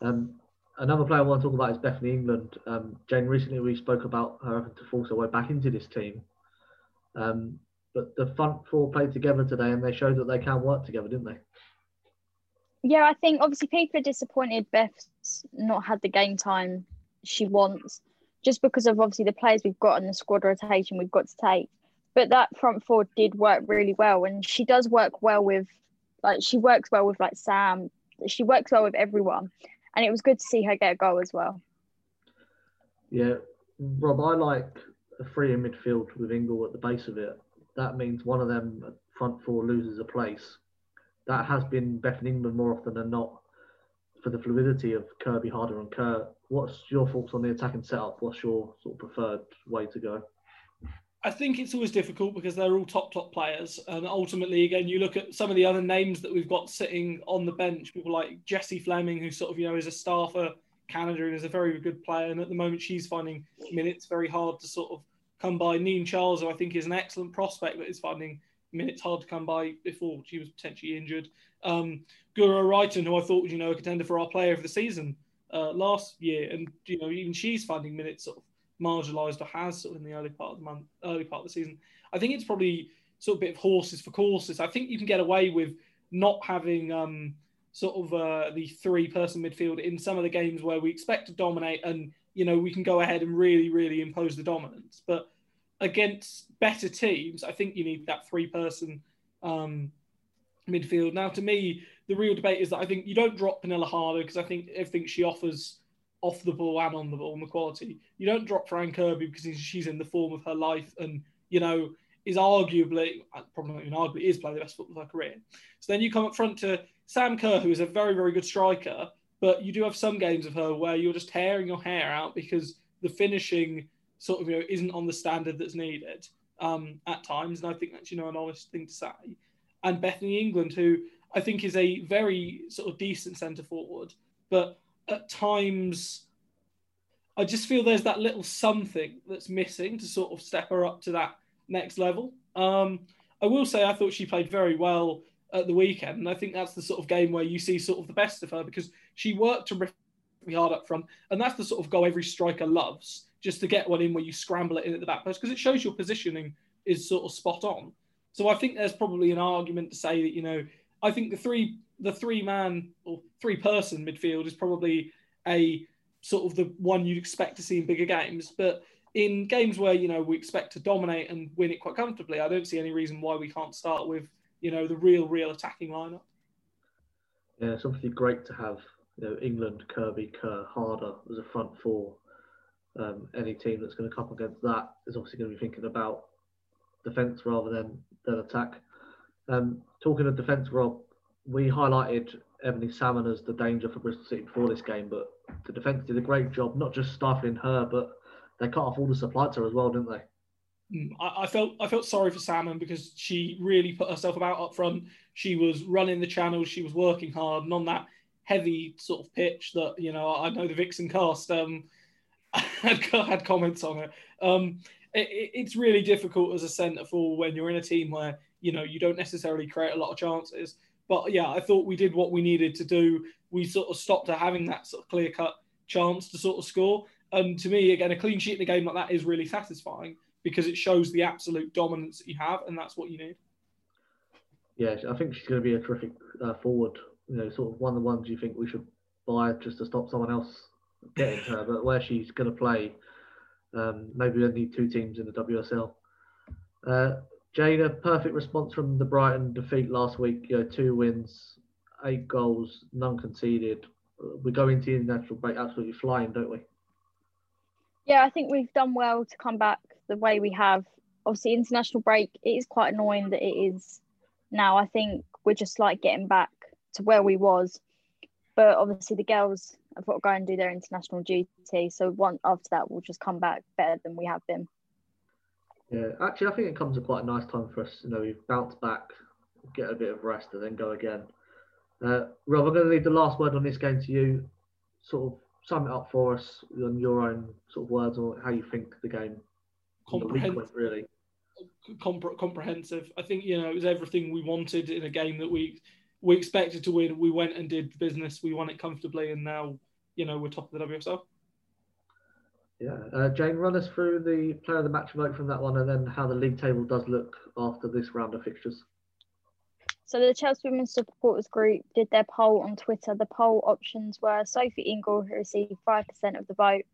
Um, another player I want to talk about is Bethany England. Um, Jane, recently we spoke about her having to force her way back into this team. Um, but the front four played together today, and they showed that they can work together, didn't they? Yeah, I think obviously people are disappointed Beth's not had the game time she wants, just because of obviously the players we've got and the squad rotation we've got to take. But that front four did work really well, and she does work well with, like she works well with like Sam. She works well with everyone, and it was good to see her get a goal as well. Yeah, Rob, I like a three in midfield with Ingle at the base of it. That means one of them front four loses a place. That has been Beth England more often than not for the fluidity of Kirby, Harder, and Kerr. What's your thoughts on the attacking setup? What's your sort of preferred way to go? I think it's always difficult because they're all top top players, and ultimately, again, you look at some of the other names that we've got sitting on the bench. People like Jessie Fleming, who sort of you know is a star for Canada and is a very good player, and at the moment she's finding minutes very hard to sort of come by. Niamh Charles, who I think is an excellent prospect, but is finding minutes hard to come by before she was potentially injured. Um, Guro Reiten, who I thought was you know a contender for our player of the season uh, last year, and you know even she's finding minutes sort of marginalised or has sort of in the early part of the month, early part of the season. I think it's probably sort of a bit of horses for courses. I think you can get away with not having um, sort of uh, the three-person midfield in some of the games where we expect to dominate, and you know we can go ahead and really, really impose the dominance. But against better teams, I think you need that three-person um, midfield. Now, to me, the real debate is that I think you don't drop Pernille Harder because I think everything she offers off the ball and on the ball and the quality. You don't drop Fran Kirby because she's in the form of her life and, you know, is arguably, probably not even arguably, is playing the best football of her career. So then you come up front to Sam Kerr, who is a very, very good striker, but you do have some games of her where you're just tearing your hair out because the finishing sort of, you know, isn't on the standard that's needed um, at times. And I think that's, you know, an honest thing to say. And Bethany England, who I think is a very sort of decent centre forward, but at times I just feel there's that little something that's missing to sort of step her up to that next level. Um, I will say I thought she played very well at the weekend, and I think that's the sort of game where you see sort of the best of her because she worked terrifically hard up front, and that's the sort of goal every striker loves, just to get one in where you scramble it in at the back post because it shows your positioning is sort of spot on. So I think there's probably an argument to say that you know I think the three the three man or three person midfield is probably a sort of the one you'd expect to see in bigger games. But in games where you know we expect to dominate and win it quite comfortably, I don't see any reason why we can't start with you know the real real attacking lineup. Yeah, it's obviously great to have you know England, Kirby, Kerr, Harder as a front four. Um, any team that's going to come against that is obviously going to be thinking about defence rather than than attack. Um, talking of defence, Rob, we highlighted Ebony Salmon as the danger for Bristol City before this game, but the defence did a great job, not just stifling her, but they cut off all the supply to her as well, didn't they? Mm, I, I, felt I felt sorry for Salmon because she really put herself about up front. She was running the channels, she was working hard, and on that heavy sort of pitch that you know I know the Vixen cast um, had, had comments on it. Um, it. It's really difficult as a centre forward when you're in a team where you know you don't necessarily create a lot of chances. But yeah, I thought we did what we needed to do. We sort of stopped having that sort of clear cut chance to sort of score. And to me, again, a clean sheet in a game like that is really satisfying because it shows the absolute dominance that you have, and that's what you need. Yeah, I think she's going to be a terrific uh, forward. You know, sort of one of the ones you think we should buy just to stop someone else getting her. But where she's going to play, um, maybe we only need two teams in the WSL. Uh, perfect response from the Brighton defeat last week. You know, two wins, eight goals, none conceded. We go into the international break absolutely flying, don't we? Yeah, I think we've done well to come back the way we have. Obviously, international break, it is quite annoying that it is now. I think we're just like getting back to where we was. But obviously, the girls have got to go and do their international duty. So one after that, we'll just come back better than we have been. Yeah, actually, I think it comes at quite a nice time for us. You know, we bounce back, get a bit of rest, and then go again. Uh, Rob, I'm going to leave the last word on this game to you. Sort of sum it up for us on your own sort of words or how you think the game Comprehend- went, really. Compre- comprehensive. I think you know it was everything we wanted in a game that we we expected to win. We went and did business. We won it comfortably, and now you know we're top of the WSL. Yeah, uh, Jane, run us through the player of the match vote from that one, and then how the league table does look after this round of fixtures. So the Chelsea Women's Supporters Group did their poll on Twitter. The poll options were Sophie Ingle, who received 5% of the vote,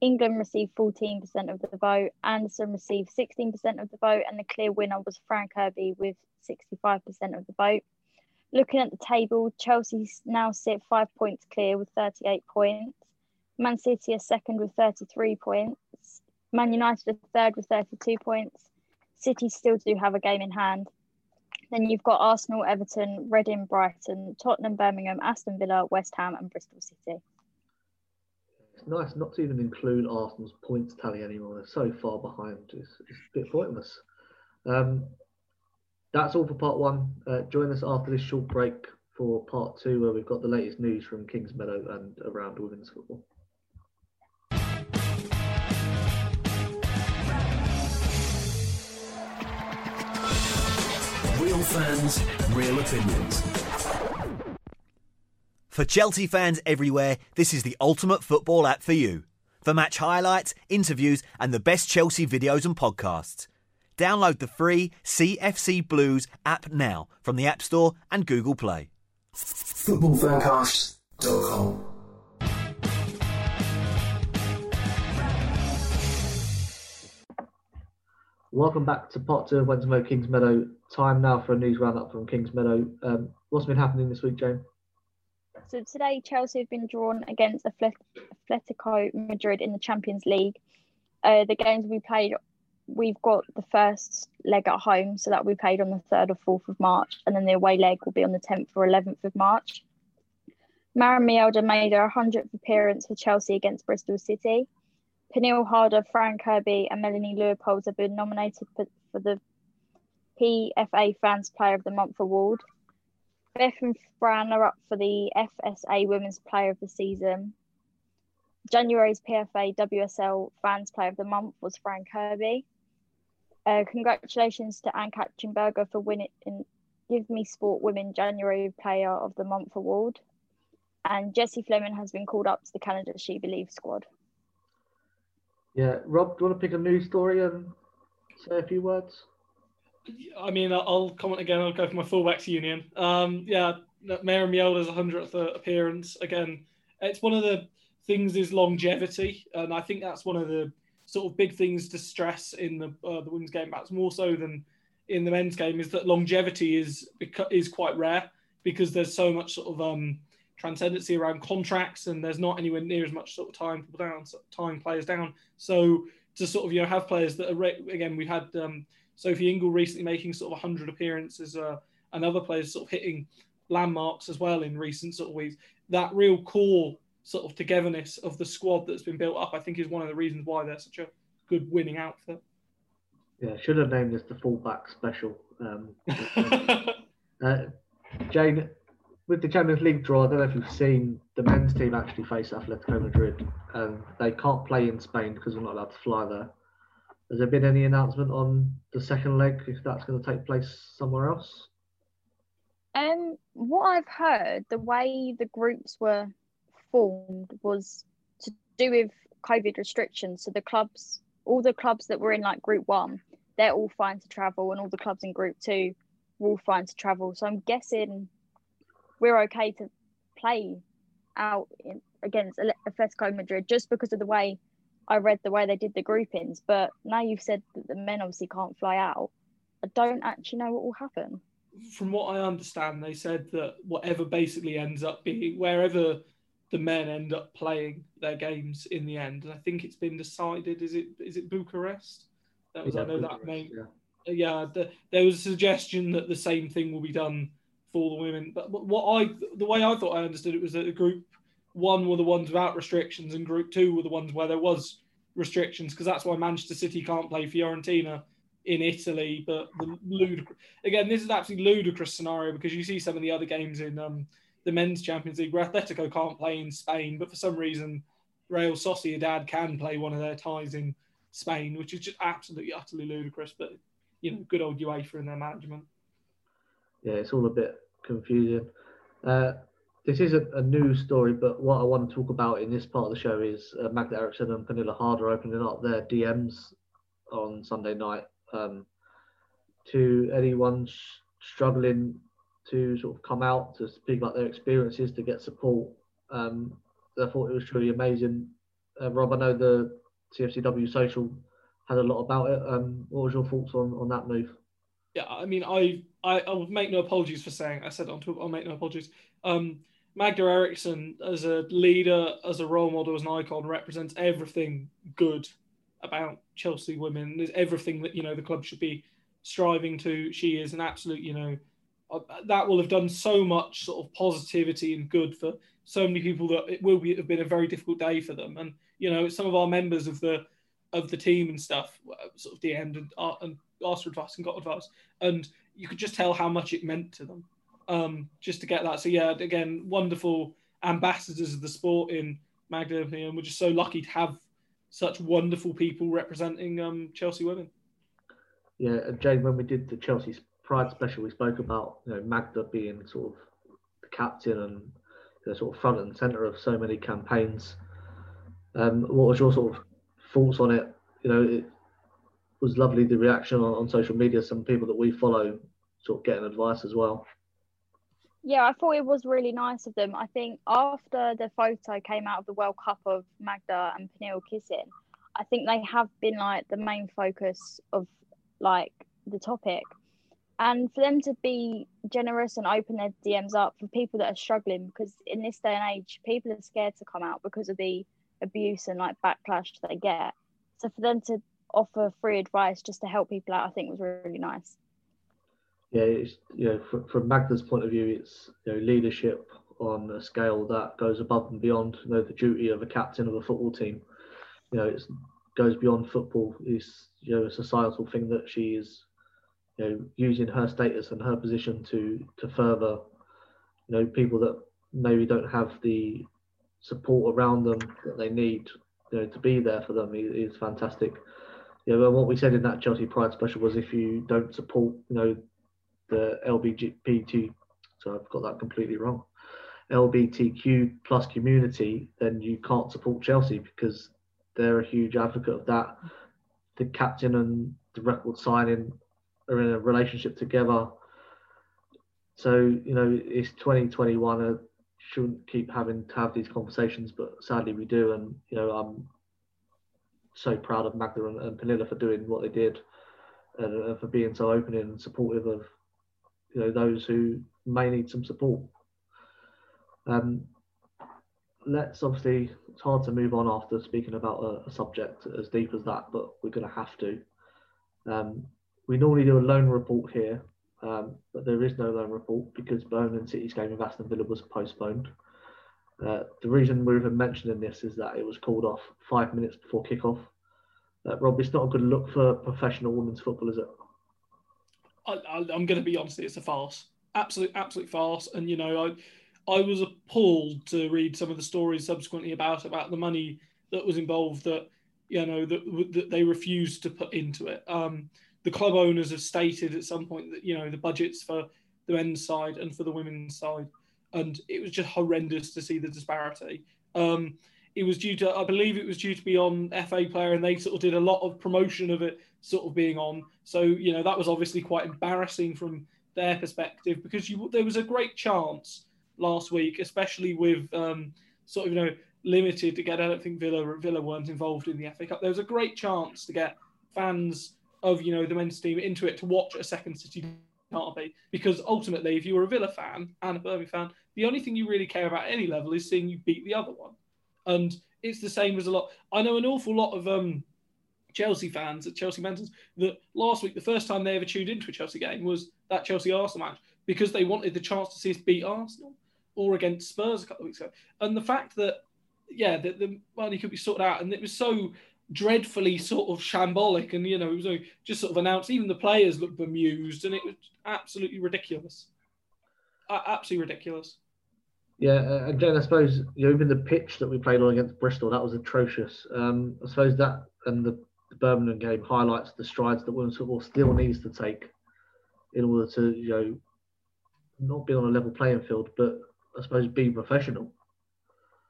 England received 14% of the vote, Andersson received 16% of the vote, and the clear winner was Fran Kirby with 65% of the vote. Looking at the table, Chelsea now sit five points clear with 38 points. Man City are second with 33 points. Man United are third with 32 points. City still do have a game in hand. Then you've got Arsenal, Everton, Reading, Brighton, Tottenham, Birmingham, Aston Villa, West Ham, and Bristol City. It's nice not to even include Arsenal's points tally anymore. They're so far behind. It's, it's a bit pointless. Um, that's all for part one. Uh, join us after this short break for part two, where we've got the latest news from Kingsmeadow and around women's football. Real fans, real opinions. For Chelsea fans everywhere, this is the ultimate football app for you. For match highlights, interviews, and the best Chelsea videos and podcasts. Download the free CFC Blues app now from the App Store and Google Play. Footballfancast.com. Welcome back to part two of Went to Mow Kingsmeadow. Time now for a news roundup from Kingsmeadow. Um, what's been happening this week, Jane? So today, Chelsea have been drawn against Atletico Madrid in the Champions League. Uh, the games we played, we've got the first leg at home, so that we played on the 3rd or 4th of March, and then the away leg will be on the 10th or 11th of March. Maren Mjelde made her 100th appearance for Chelsea against Bristol City. Pernille Harder, Fran Kirby, and Melanie Leupolz have been nominated for, for the PFA Fans Player of the Month award. Beth and Fran are up for the FSA Women's Player of the Season. January's PFA WSL Fans Player of the Month was Fran Kirby. Uh, congratulations to Ann-Katrin Berger for winning Give Me Sport Women January Player of the Month award. And Jessie Fleming has been called up to the Canada She Believes squad. Yeah, Rob, do you want to pick a news story and say a few words? I mean, I'll comment again. I'll go for my fullbacks union. Um, yeah, Maren Mjelde's 100th appearance. Again, it's one of the things is longevity, and I think that's one of the sort of big things to stress in the uh, the women's game. Perhaps more so than in the men's game is that longevity is is quite rare because there's so much sort of um, transcendency around contracts, and there's not anywhere near as much sort of time people down, time players down. So to sort of you know have players that are again we've had. Um, Sophie Ingle recently making sort of 100 appearances, uh, and other players sort of hitting landmarks as well in recent sort of weeks. That real core sort of togetherness of the squad that's been built up, I think, is one of the reasons why they're such a good winning outfit. Yeah, should have named this the fullback special. Um, uh, Jane, with the Champions League draw, I don't know if you've seen the men's team actually face Atletico Madrid, and they can't play in Spain because we're not allowed to fly there. Has there been any announcement on the second leg if that's going to take place somewhere else? Um, what I've heard, the way the groups were formed was to do with COVID restrictions. So the clubs, all the clubs that were in like Group One, they're all fine to travel, and all the clubs in Group Two were all fine to travel. So I'm guessing we're okay to play out in, against Atletico Madrid just because of the way I read the way they did the groupings, but now you've said that the men obviously can't fly out. I don't actually know what will happen. From what I understand, they said that whatever basically ends up being wherever the men end up playing their games in the end, and I think it's been decided. Is it is it Bucharest? That was Yeah, I know Bucharest, that name. yeah. Yeah, the, there was a suggestion that the same thing will be done for the women. But but what I, the way I thought I understood it was that the group one were the ones without restrictions, and group two were the ones where there was restrictions, because that's why Manchester City can't play Fiorentina in Italy. But the ludicrous, again, this is absolutely ludicrous scenario because you see some of the other games in um, the men's Champions League where Atletico can't play in Spain, but for some reason, Real Sociedad can play one of their ties in Spain, which is just absolutely utterly ludicrous. But you know, good old UEFA and their management. Yeah, it's all a bit confusing. Uh, this isn't a news story, but what I want to talk about in this part of the show is uh, Magda Eriksson and Pernille Harder opening up their DMs on Sunday night um, to anyone sh- struggling to sort of come out to speak about their experiences to get support. Um, I thought it was truly amazing. Uh, Rob, I know the CFCW social had a lot about it. Um, what was your thoughts on, on that move? Yeah, I mean, I, I I will make no apologies for saying I said on Twitter. I'll make no apologies. Um, Magda Eriksson, as a leader, as a role model, as an icon, represents everything good about Chelsea women. There's everything that you know the club should be striving to. She is an absolute, you know, that will have done so much sort of positivity and good for so many people that it will be have been a very difficult day for them. And you know, some of our members of the of the team and stuff uh, sort of DM'd and, uh, and asked for advice and got advice, and you could just tell how much it meant to them um, just to get that. So yeah, again, wonderful ambassadors of the sport in Magda, and we're just so lucky to have such wonderful people representing um, Chelsea women. Yeah, and Jane, when we did the Chelsea Pride special, we spoke about you know Magda being sort of the captain and you know, sort of front and centre of so many campaigns. Um, what was your sort of thoughts on it? You know, it was lovely the reaction on, on social media. Some people that we follow sort of getting advice as well. Yeah, I thought it was really nice of them. I think after the photo came out of the World Cup of Magda and Pernille kissing, I think they have been like the main focus of like the topic. And for them to be generous and open their DMs up for people that are struggling, because in this day and age, people are scared to come out because of the abuse and like backlash they get. So for them to offer free advice just to help people out, I think was really nice yeah, it's, you know, from, from Magda's point of view, it's you know leadership on a scale that goes above and beyond you know the duty of a captain of a football team. You know, it goes beyond football. It's you know a societal thing that she is you know using her status and her position to to further you know people that maybe don't have the support around them that they need you know to be there for them is, fantastic. Yeah, well, what we said in that Chelsea Pride special was if you don't support, you know, the LBGT, so I've got that completely wrong, LBTQ plus community, then you can't support Chelsea because they're a huge advocate of that. The captain and the record signing are in a relationship together. So, you know, it's 2021. I shouldn't keep having to have these conversations, but sadly we do. And, you know, I'm so proud of Magda and, and Pernille for doing what they did and, and for being so open and supportive of you know those who may need some support. Um, let's obviously it's hard to move on after speaking about a, a subject as deep as that, but we're going to have to. Um, we normally do a loan report here, um, but there is no loan report because Birmingham City's game with Aston Villa was postponed. Uh, the reason we're even mentioning this is that it was called off five minutes before kickoff. Uh, Rob, it's not a good look for professional women's football, is it? I, am going to be honest, it's a farce. Absolute, absolute farce. And you know, I, I was appalled to read some of the stories subsequently about about the money that was involved that you know that, that they refused to put into it. Um, the club owners have stated at some point that you know the budgets for the men's side and for the women's side, and it was just horrendous to see the disparity. Um, it was due to, I believe it was due to be on FA Player, and they sort of did a lot of promotion of it, sort of being on. So you know that was obviously quite embarrassing from their perspective because you there was a great chance last week, especially with um, sort of you know limited to get. I don't think Villa Villa weren't involved in the FA Cup. There was a great chance to get fans of you know the men's team into it to watch a second City derby because ultimately, if you're a Villa fan and a Birmingham fan, the only thing you really care about at any level is seeing you beat the other one. And it's the same as a lot. I know an awful lot of um, Chelsea fans at Chelsea Mentors that last week, the first time they ever tuned into a Chelsea game was that Chelsea Arsenal match because they wanted the chance to see us beat Arsenal or against Spurs a couple of weeks ago. And the fact that, yeah, the money could be sorted out and it was so dreadfully sort of shambolic and, you know, it was just sort of announced. Even the players looked bemused and it was absolutely ridiculous. Absolutely ridiculous. Yeah, again, I suppose you know, even the pitch that we played on against Bristol that was atrocious. Um, I suppose that and the, the Birmingham game highlights the strides that women's football still needs to take in order to you know not be on a level playing field. But I suppose, be professional.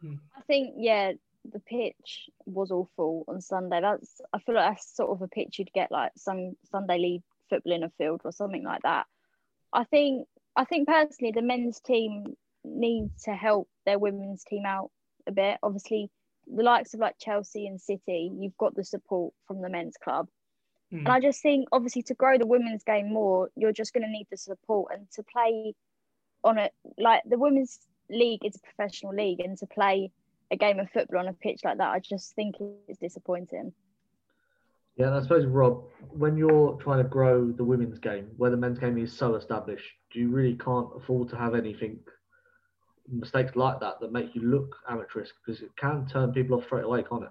I think yeah, the pitch was awful on Sunday. That's I feel like that's sort of a pitch you'd get like some Sunday league football in a field or something like that. I think I think personally the men's team needs to help their women's team out a bit. Obviously, the likes of like Chelsea and City, you've got the support from the men's club. Mm. And I just think obviously to grow the women's game more, you're just going to need the support and to play on it like the women's league is a professional league and to play a game of football on a pitch like that, I just think it's disappointing. Yeah, and I suppose Rob, when you're trying to grow the women's game, where the men's game is so established, you really can't afford to have anything mistakes like that that make you look amateurish because it can turn people off straight away, can't it?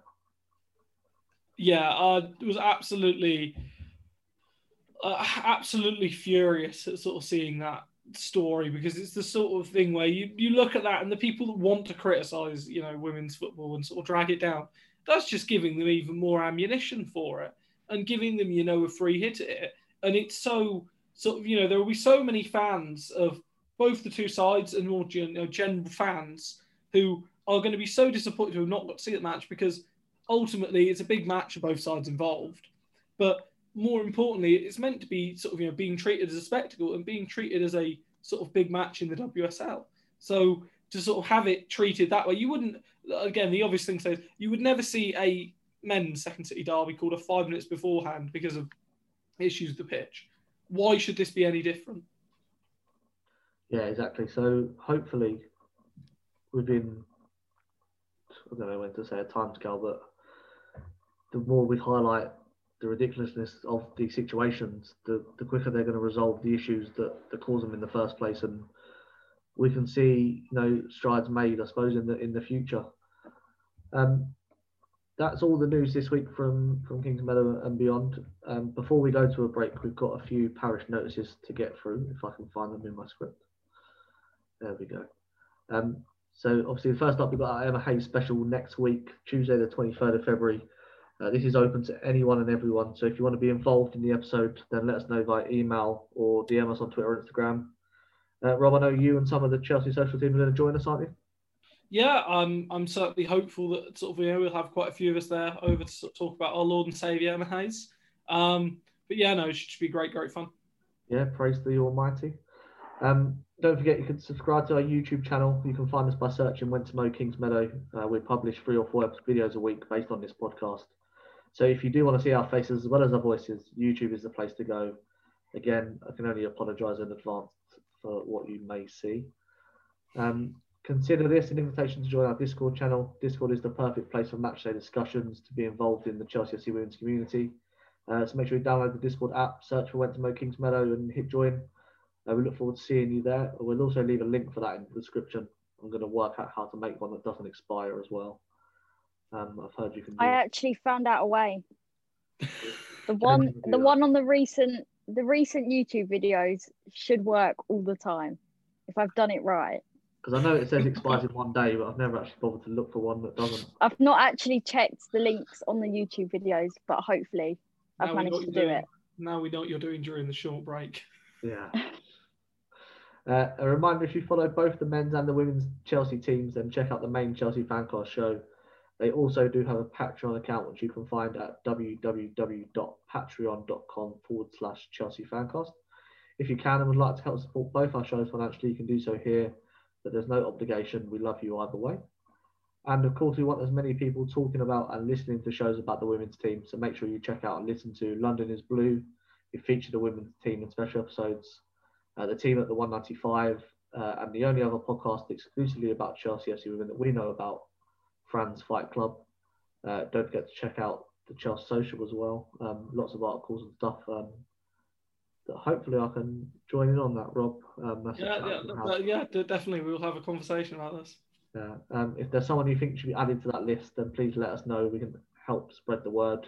Yeah, I was absolutely, uh, absolutely furious at sort of seeing that story because it's the sort of thing where you, you look at that and the people that want to criticize, you know, women's football and sort of drag it down, that's just giving them even more ammunition for it and giving them, you know, a free hit at it. And it's so sort of, you know, there will be so many fans of both the two sides and more you know, general fans who are going to be so disappointed to have not got to see that match because ultimately it's a big match for both sides involved. But more importantly, it's meant to be sort of you know being treated as a spectacle and being treated as a sort of big match in the WSL. So to sort of have it treated that way, you wouldn't. Again, the obvious thing says you would never see a men's second city derby called a five minutes beforehand because of issues with the pitch. Why should this be any different? Yeah, exactly. So hopefully, within I don't know when to say a timescale, but the more we highlight the ridiculousness of these situations, the, the quicker they're going to resolve the issues that, that cause them in the first place, and we can see you know strides made, I suppose, in the in the future. Um, that's all the news this week from from Kings Meadow and beyond. Um, before we go to a break, we've got a few parish notices to get through. If I can find them in my script, there we go. Um, so obviously, first up, we've got our Emma Hayes special next week, Tuesday, the 23rd of February. Uh, this is open to anyone and everyone. So if you want to be involved in the episode, then let us know via email or DM us on Twitter or Instagram. Uh, Rob, I know you and some of the Chels Social team are going to join us, aren't you? Yeah, I'm I'm certainly hopeful that sort of you know we'll have quite a few of us there over to sort of talk about our Lord and Saviour Emma Hayes. Um, but yeah, no, it should be great, great fun. Yeah, praise the Almighty. Um, don't forget you can subscribe to our YouTube channel. You can find us by searching Went to Mow Kingsmeadow. Uh, we publish three or four videos a week based on this podcast. So if you do want to see our faces as well as our voices, YouTube is the place to go. Again, I can only apologise in advance for what you may see. Um, consider this an invitation to join our Discord channel. Discord is the perfect place for matchday discussions to be involved in the Chelsea FC women's community. Uh, so make sure you download the Discord app, search for Went to Mow Kingsmeadow, and hit join. Uh, we look forward to seeing you there. We'll also leave a link for that in the description. I'm going to work out how to make one that doesn't expire as well. Um, I've heard you can. Do I actually found out a way. The one, you can do the one on the recent, the recent YouTube videos should work all the time if I've done it right. Because I know it says it expires in one day, but I've never actually bothered to look for one that doesn't. I've not actually checked the links on the YouTube videos, but hopefully I've Now managed to do doing. it. Now we know what you're doing during the short break. Yeah. Uh, a reminder if you follow both the men's and the women's Chelsea teams, then check out the main Chelsea Fancast show. They also do have a Patreon account, which you can find at www.patreon.com forward slash Chelsea Fancast. If you can and would like to help support both our shows financially, you can do so here, but there's no obligation. We love you either way. And of course, we want as many people talking about and listening to shows about the women's team. So make sure you check out and listen to London is Blue. We feature the women's team in special episodes uh, the team at the 195, uh, and the only other podcast exclusively about Chelsea FC women that we know about, Fran's Fight Club. Uh, don't forget to check out the Chels Social as well. Um, lots of articles and stuff um, that hopefully I can join in on that, Rob. Um, Yeah, yeah, that- yeah, definitely. We'll have a conversation about this. Yeah. Um, if there's someone you think should be added to that list, then please let us know. We can help spread the word.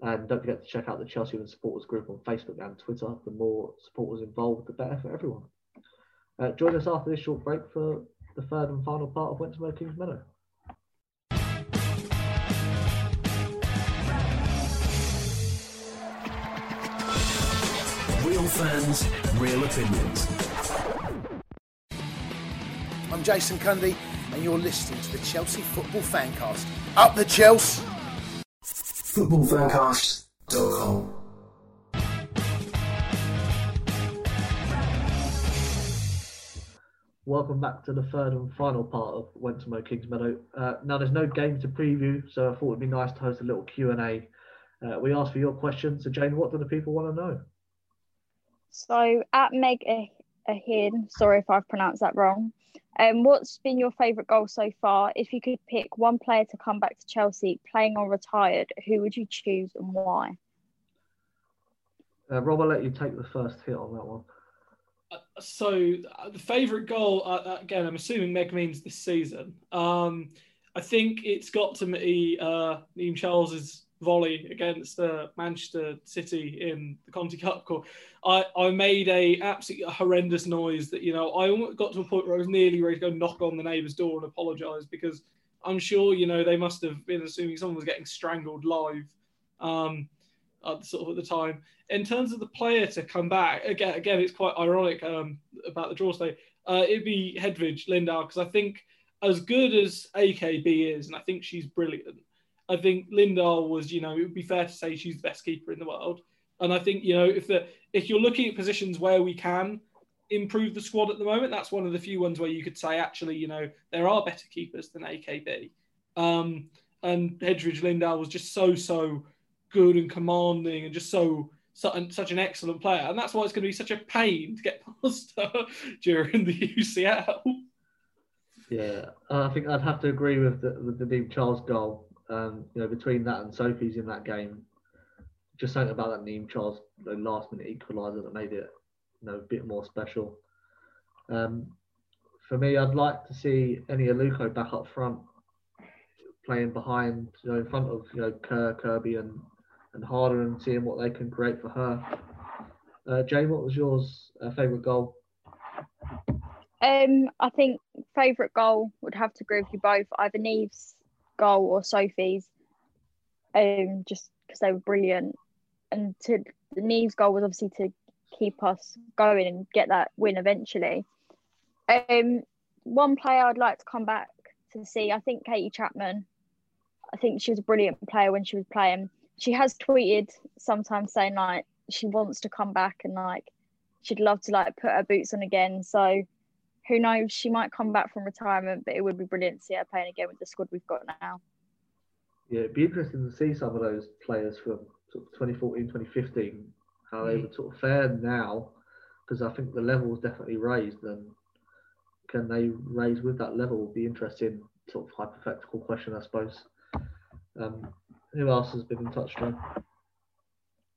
And don't forget to check out the Chelsea Women Supporters Group on Facebook and Twitter. The more supporters involved, the better for everyone. Uh, join us after this short break for the third and final part of Went to Kingsmeadow. Fans, real opinions. I'm Jason Cundy, and you're listening to the Chelsea Football Fancast. Up the Chelsea! Footballfancast.com. Welcome back to the third and final part of Went to Mow Kings Meadow. Uh, now, there's no game to preview, so I thought it'd be nice to host a little Q and A. Uh, we asked for your questions. So, Jane, what do the people want to know? So at Meg Ahin, sorry if I've pronounced that wrong. Um, what's been your favourite goal so far? If you could pick one player to come back to Chelsea, playing or retired, who would you choose and why? Uh, Rob, I'll let you take the first hit on that one. Uh, so uh, the favourite goal, uh, uh, again, I'm assuming Meg means this season. Um, I think it's got to be uh, Niamh Charles's volley against uh, Manchester City in the Conti Cup. I, I made a absolutely horrendous noise that you know I got to a point where I was nearly ready to go knock on the neighbour's door and apologise because I'm sure you know they must have been assuming someone was getting strangled live. Um, at sort of at the time. In terms of the player to come back, again, again, it's quite ironic um, about the draw state. Uh, it'd be Hedvig Lindahl because I think as good as AKB is, and I think she's brilliant. I think Lindahl was, you know, it would be fair to say she's the best keeper in the world. And I think, you know, if the if you're looking at positions where we can improve the squad at the moment, that's one of the few ones where you could say, actually, you know, there are better keepers than AKB. Um, and Hedvig Lindahl was just so, so good and commanding and just so, such an excellent player. And that's why it's going to be such a pain to get past her during the UCL. Yeah, I think I'd have to agree with the, with the Niamh Charles goal. Um, you know, between that and Sophie's in that game, just something about that Niamh Charles last minute equaliser that made it, you know, a bit more special. Um, for me, I'd like to see Eni Aluko back up front, playing behind, you know, in front of you know Kerr, Kirby, and and Harder, and seeing what they can create for her. Uh, Jane, what was yours uh, favourite goal? Um, I think favourite goal would have to agree with you both. Either Niamh's goal or Sophie's, um, just because they were brilliant. And to the Niamh's goal was obviously to keep us going and get that win eventually. Um, one player I'd like to come back to see, I think Katie Chapman. I think she was a brilliant player when she was playing. She has tweeted sometimes saying like she wants to come back and like she'd love to like put her boots on again. So who knows? She might come back from retirement, but it would be brilliant to see her playing again with the squad we've got now. Yeah, it'd be interesting to see some of those players from sort of 2014, 2015, how they mm. would sort of fare now, because I think the level is definitely raised. And can they raise with that level? Would be interesting, sort of hypothetical question, I suppose. Um, who else has been in touch, John?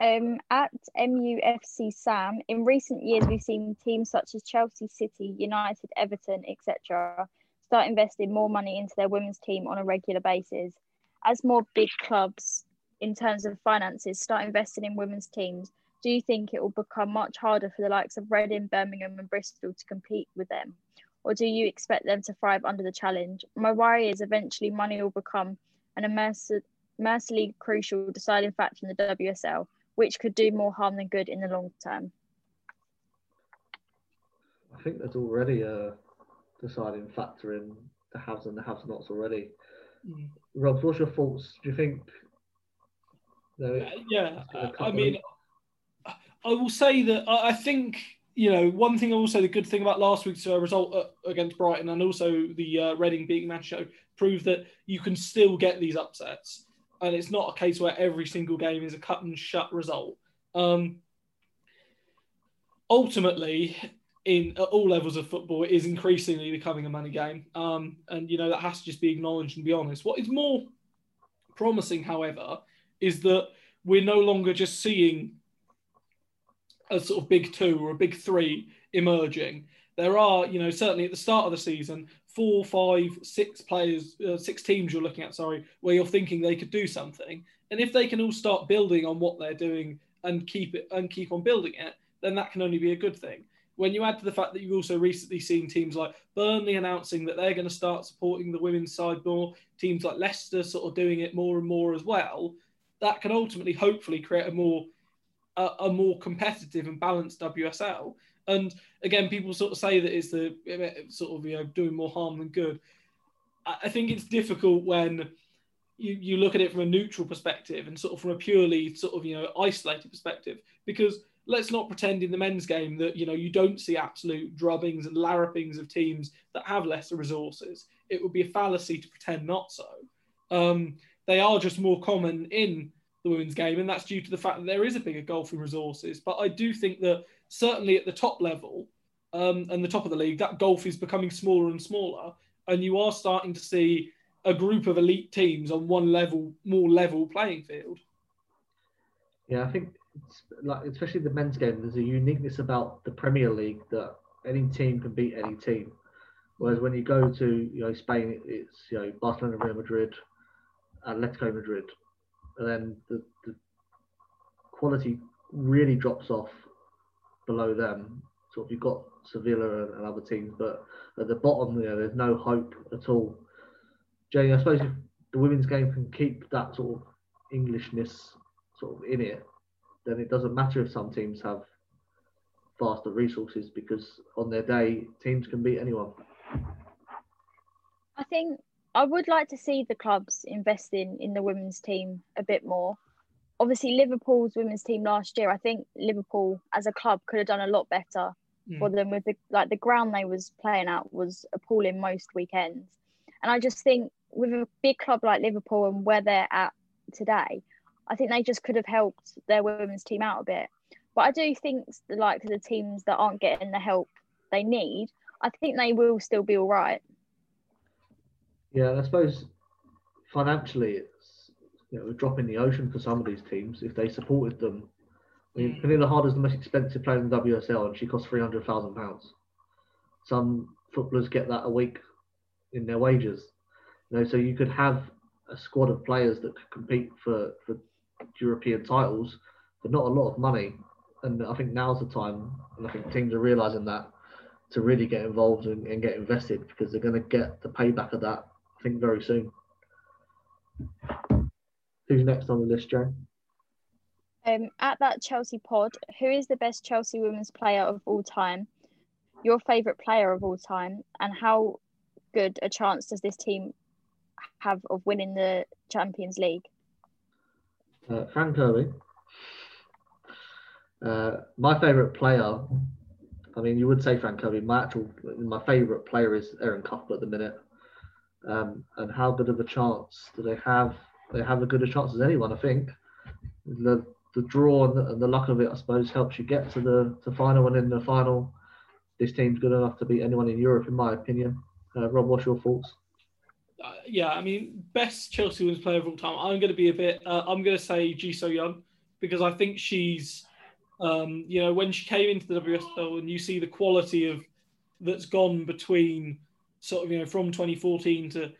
Um, at MUFC Sam, in recent years, we've seen teams such as Chelsea City, United, Everton, etc., start investing more money into their women's team on a regular basis. As more big clubs, in terms of finances, start investing in women's teams, do you think it will become much harder for the likes of Reading, Birmingham, and Bristol to compete with them? Or do you expect them to thrive under the challenge? My worry is eventually money will become an immersively crucial deciding factor in the WSL which could do more harm than good in the long term? I think there's already a deciding factor in the haves and the have nots already. Mm. Rob, what's your thoughts? Do you think? uh, yeah, I mean, I will say that I think you know one thing. I will say the good thing about last week's uh, result uh, against Brighton and also the uh, Reading beating Manchester proved that you can still get these upsets and it's not a case where every single game is a cut and shut result. Um, ultimately, in at all levels of football, it is increasingly becoming a money game, um, and you know that has to just be acknowledged and be honest. What is more promising, however, is that we're no longer just seeing a sort of big two or a big three emerging. There are, you know, certainly at the start of the season, four, five, six players, uh, six teams you're looking at, sorry, where you're thinking they could do something. And if they can all start building on what they're doing and keep it and keep on building it, then that can only be a good thing. When you add to the fact that you've also recently seen teams like Burnley announcing that they're going to start supporting the women's side more, teams like Leicester sort of doing it more and more as well, that can ultimately, hopefully, create a more a, a more competitive and balanced WSL. And again, people sort of say that it's the sort of you know doing more harm than good. I, think it's difficult when you, you look at it from a neutral perspective and sort of from a purely sort of you know isolated perspective because let's not pretend in the men's game that you know you don't see absolute drubbings and larrupings of teams that have lesser resources. It would be a fallacy to pretend not so. Um, they are just more common in the women's game, and that's due to the fact that there is a bigger golfing resources. But I do think that certainly at the top level um, and the top of the league, that golf is becoming smaller and smaller, and you are starting to see a group of elite teams on one level, more level playing field. Yeah, I think like especially the men's game, there's a uniqueness about the Premier League that any team can beat any team. Whereas when you go to you know Spain, it's you know Barcelona, Real Madrid, Atletico Madrid, and then the, the quality really drops off below them. So if you've got Sevilla and, and, other teams, but at the bottom, you know, there's no hope at all. Jenny, I suppose if the women's game can keep that sort of Englishness sort of in it, then it doesn't matter if some teams have faster resources because on their day, teams can beat anyone. I think I would like to see the clubs investing in the women's team a bit more. Obviously, Liverpool's women's team last year, I think Liverpool as a club could have done a lot better mm. for them with the like the ground they was playing at was appalling most weekends. And I just think with a big club like Liverpool and where they're at today, I think they just could have helped their women's team out a bit. But I do think like the teams that aren't getting the help they need, I think they will still be all right. Yeah, I suppose financially it's you know a drop in the ocean for some of these teams if they supported them. I mean, mm. Pernille Harder is the most expensive player in the WSL, and she costs three hundred thousand pounds. Some footballers get that a week in their wages. You know, so you could have a squad of players that could compete for, for European titles for not a lot of money. And I think now's the time, and I think teams are realizing that to really get involved and, and get invested because they're going to get the payback of that I think very soon. Who's next on the list, Joe? Um, at that Chelsea pod, who is the best Chelsea women's player of all time? Your favourite player of all time, and how good a chance does this team have of winning the Champions League? Uh, Fran Kirby. Uh, my favourite player, I mean, you would say Fran Kirby. My actual, my favourite player is Erin Cuthbert at the minute. Um, and how good of a chance do they have? They have as good a chance as anyone, I think. The the draw and the, luck of it, I suppose, helps you get to the to final. And in the final, this team's good enough to beat anyone in Europe, in my opinion. Uh, Rob, what's your thoughts? Uh, yeah, I mean, best Chelsea women's player of all time. I'm going to be a bit. Uh, I'm going to say Ji So Yun because I think she's, um, you know, when she came into the WSL and you see the quality of that's gone between sort of you know from 2014 to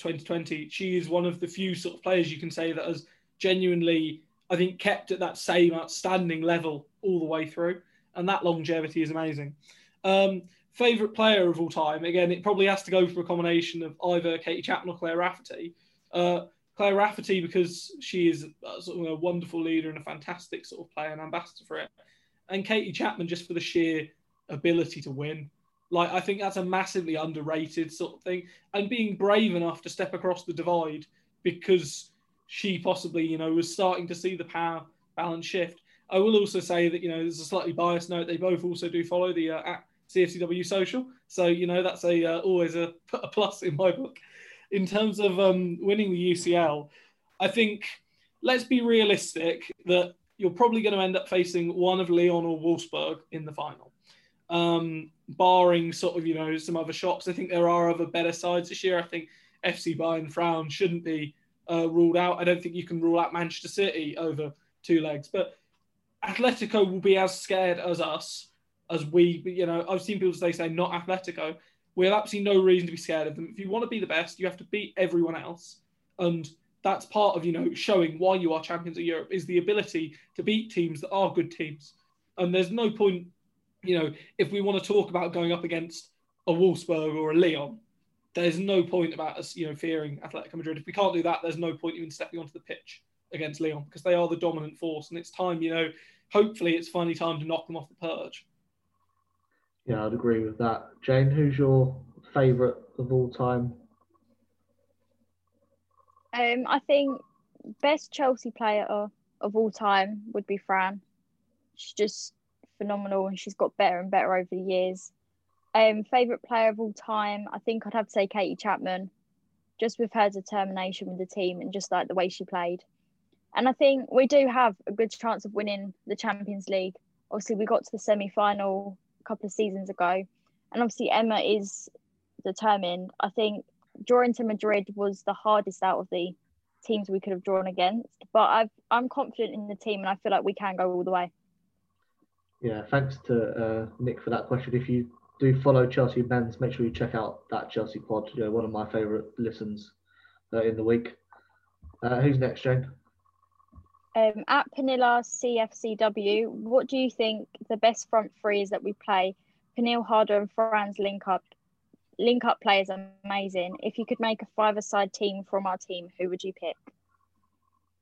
2020, she is one of the few sort of players you can say that has genuinely, I think, kept at that same outstanding level all the way through, and that longevity is amazing. Um, favorite player of all time? Again, it probably has to go for a combination of either Katie Chapman or Claire Rafferty. Uh, Claire Rafferty because she is a, sort of a wonderful leader and a fantastic sort of player and ambassador for it, and Katie Chapman just for the sheer ability to win. Like I think that's a massively underrated sort of thing, and being brave enough to step across the divide because she possibly, you know, was starting to see the power balance shift. I will also say that you know there's a slightly biased note. They both also do follow the uh, at CFCW social, so you know that's a uh, always a, a, plus in my book. In terms of um, winning the UCL, I think let's be realistic that you're probably going to end up facing one of Lyon or Wolfsburg in the final. Um, barring sort of you know some other shops. I think there are other better sides this year. I think FC Bayern Frauen shouldn't be uh, ruled out. I don't think you can rule out Manchester City over two legs, but Atletico will be as scared as us as we. You know, I've seen people say say not Atletico. We have absolutely no reason to be scared of them. If you want to be the best, you have to beat everyone else, and that's part of you know showing why you are champions of Europe is the ability to beat teams that are good teams. And there's no point you know, if we want to talk about going up against a Wolfsburg or a Lyon, there's no point about us, you know, fearing Atletico Madrid. If we can't do that, there's no point even stepping onto the pitch against Lyon because they are the dominant force. And it's time, you know, hopefully it's finally time to knock them off the perch. Yeah, I'd agree with that. Jane, who's your favourite of all time? Um, I think best Chelsea player of all time would be Fran. She's just phenomenal and she's got better and better over the years. Um, favorite player of all time, I think I'd have to say Katie Chapman, just with her determination with the team and just like the way she played. And I think we do have a good chance of winning the Champions League. Obviously, we got to the semi final a couple of seasons ago, and obviously Emma is determined. I think drawing to Madrid was the hardest out of the teams we could have drawn against, but I've, I'm confident in the team, and I feel like we can go all the way. Yeah, thanks to uh, Nick for that question. If you do follow Chelsea men's, make sure you check out that Chelsea pod. You know, one of my favourite listens uh, in the week. Uh, who's next, Jane? Um, at Pernille CFCW, what do you think the best front three is that we play? Pernille Harder and Fran's link up. Link up play is amazing. If you could make a five-a-side team from our team, who would you pick?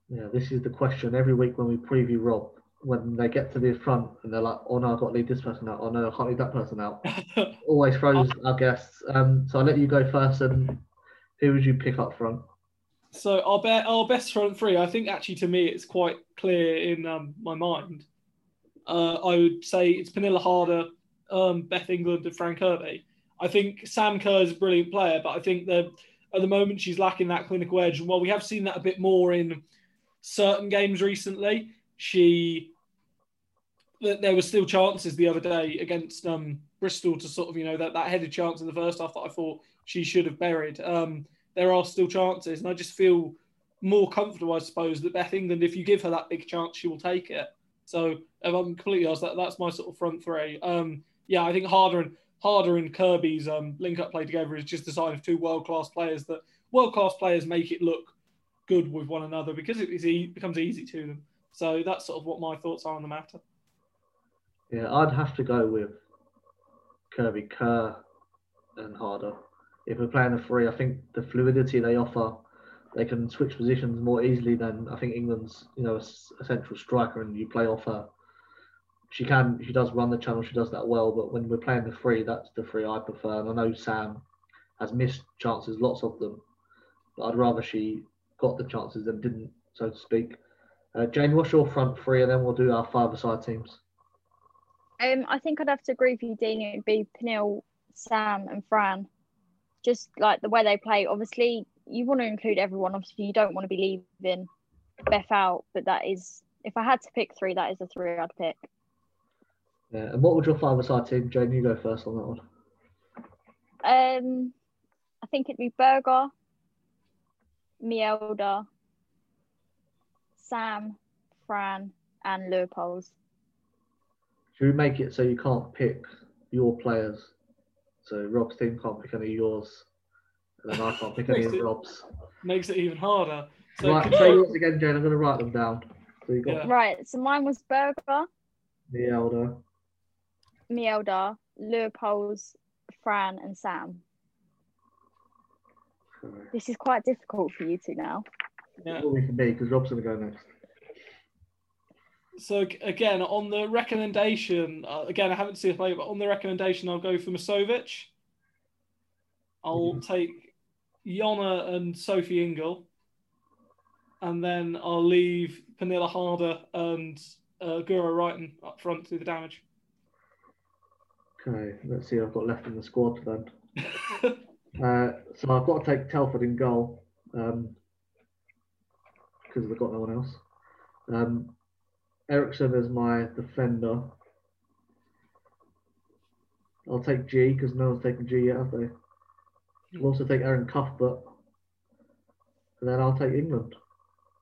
Yeah, this is the question every week when we preview Rob. When they get to the front and they're like, "Oh no, I've got to leave this person out. Oh no, I can't leave that person out." Always throws our guests. Um, so I'll let you go first. And who would you pick up front? So our, be- our best front three, I think actually to me it's quite clear in um, my mind. Uh, I would say it's Pernille Harder, um, Beth England, and Fran Kirby. I think Sam Kerr is a brilliant player, but I think that at the moment she's lacking that clinical edge. And while we have seen that a bit more in certain games recently, she there were still chances the other day against um, Bristol to sort of you know that that headed chance in the first half that I thought she should have buried. Um, there are still chances, and I just feel more comfortable, I suppose, that Beth England, if you give her that big chance, she will take it. So if I'm completely honest, that, that's my sort of front three. Um, yeah, I think Harder and Harder and Kirby's um, link up play together is just a sign of two world class players. That world class players make it look good with one another because it becomes easy to them. So that's sort of what my thoughts are on the matter. Yeah, I'd have to go with Kirby Kerr and Harder if we're playing a three, I think the fluidity they offer, they can switch positions more easily than I think England's, you know, a, central striker and you play off her. She can, she does run the channel, she does that well, but when we're playing the three, that's the three I prefer. And I know Sam has missed chances, lots of them, but I'd rather she got the chances than didn't, so to speak. Uh, Jane, what's your front three, and then we'll do our five-a-side teams. Um, I think I'd have to agree with you, Dean. It'd be Pernille, Sam, and Fran just like the way they play. Obviously, you want to include everyone. Obviously, you don't want to be leaving Beth out, but that is, if I had to pick three, that is the three I'd pick. Yeah, and what would your five-a-side team, Jane? You go first on that one. Um, I think it'd be Berger, Mjelde, Sam, Fran, and Leupolz. Should we make it so you can't pick your players so Rob's team can't pick any of yours, and then I can't pick any of it, Rob's. Makes it even harder. So right, say yours again, Jane. I'm going to write them down. So you got yeah. right. So mine was Berger, Mjelde, Mjelde, Leupolz, Fran, and Sam. This is quite difficult for you two now. Yeah. We can because Rob's going to go next so again, on the recommendation, uh, again, I haven't seen it play, but on the recommendation, I'll go for Musovic. I'll mm-hmm. take Jonna and Sophie Ingle. And then I'll leave Pernille Harder and uh, Guro Reiten up front to do the damage. Okay, let's see. what I've got left in the squad then. uh, so I've got to take Telford in goal um, because we've got no one else. Um, Eriksson as my defender. I'll take Ji because no one's taken Ji yet, have they? I'll also take Erin Cuthbert. And then I'll take England.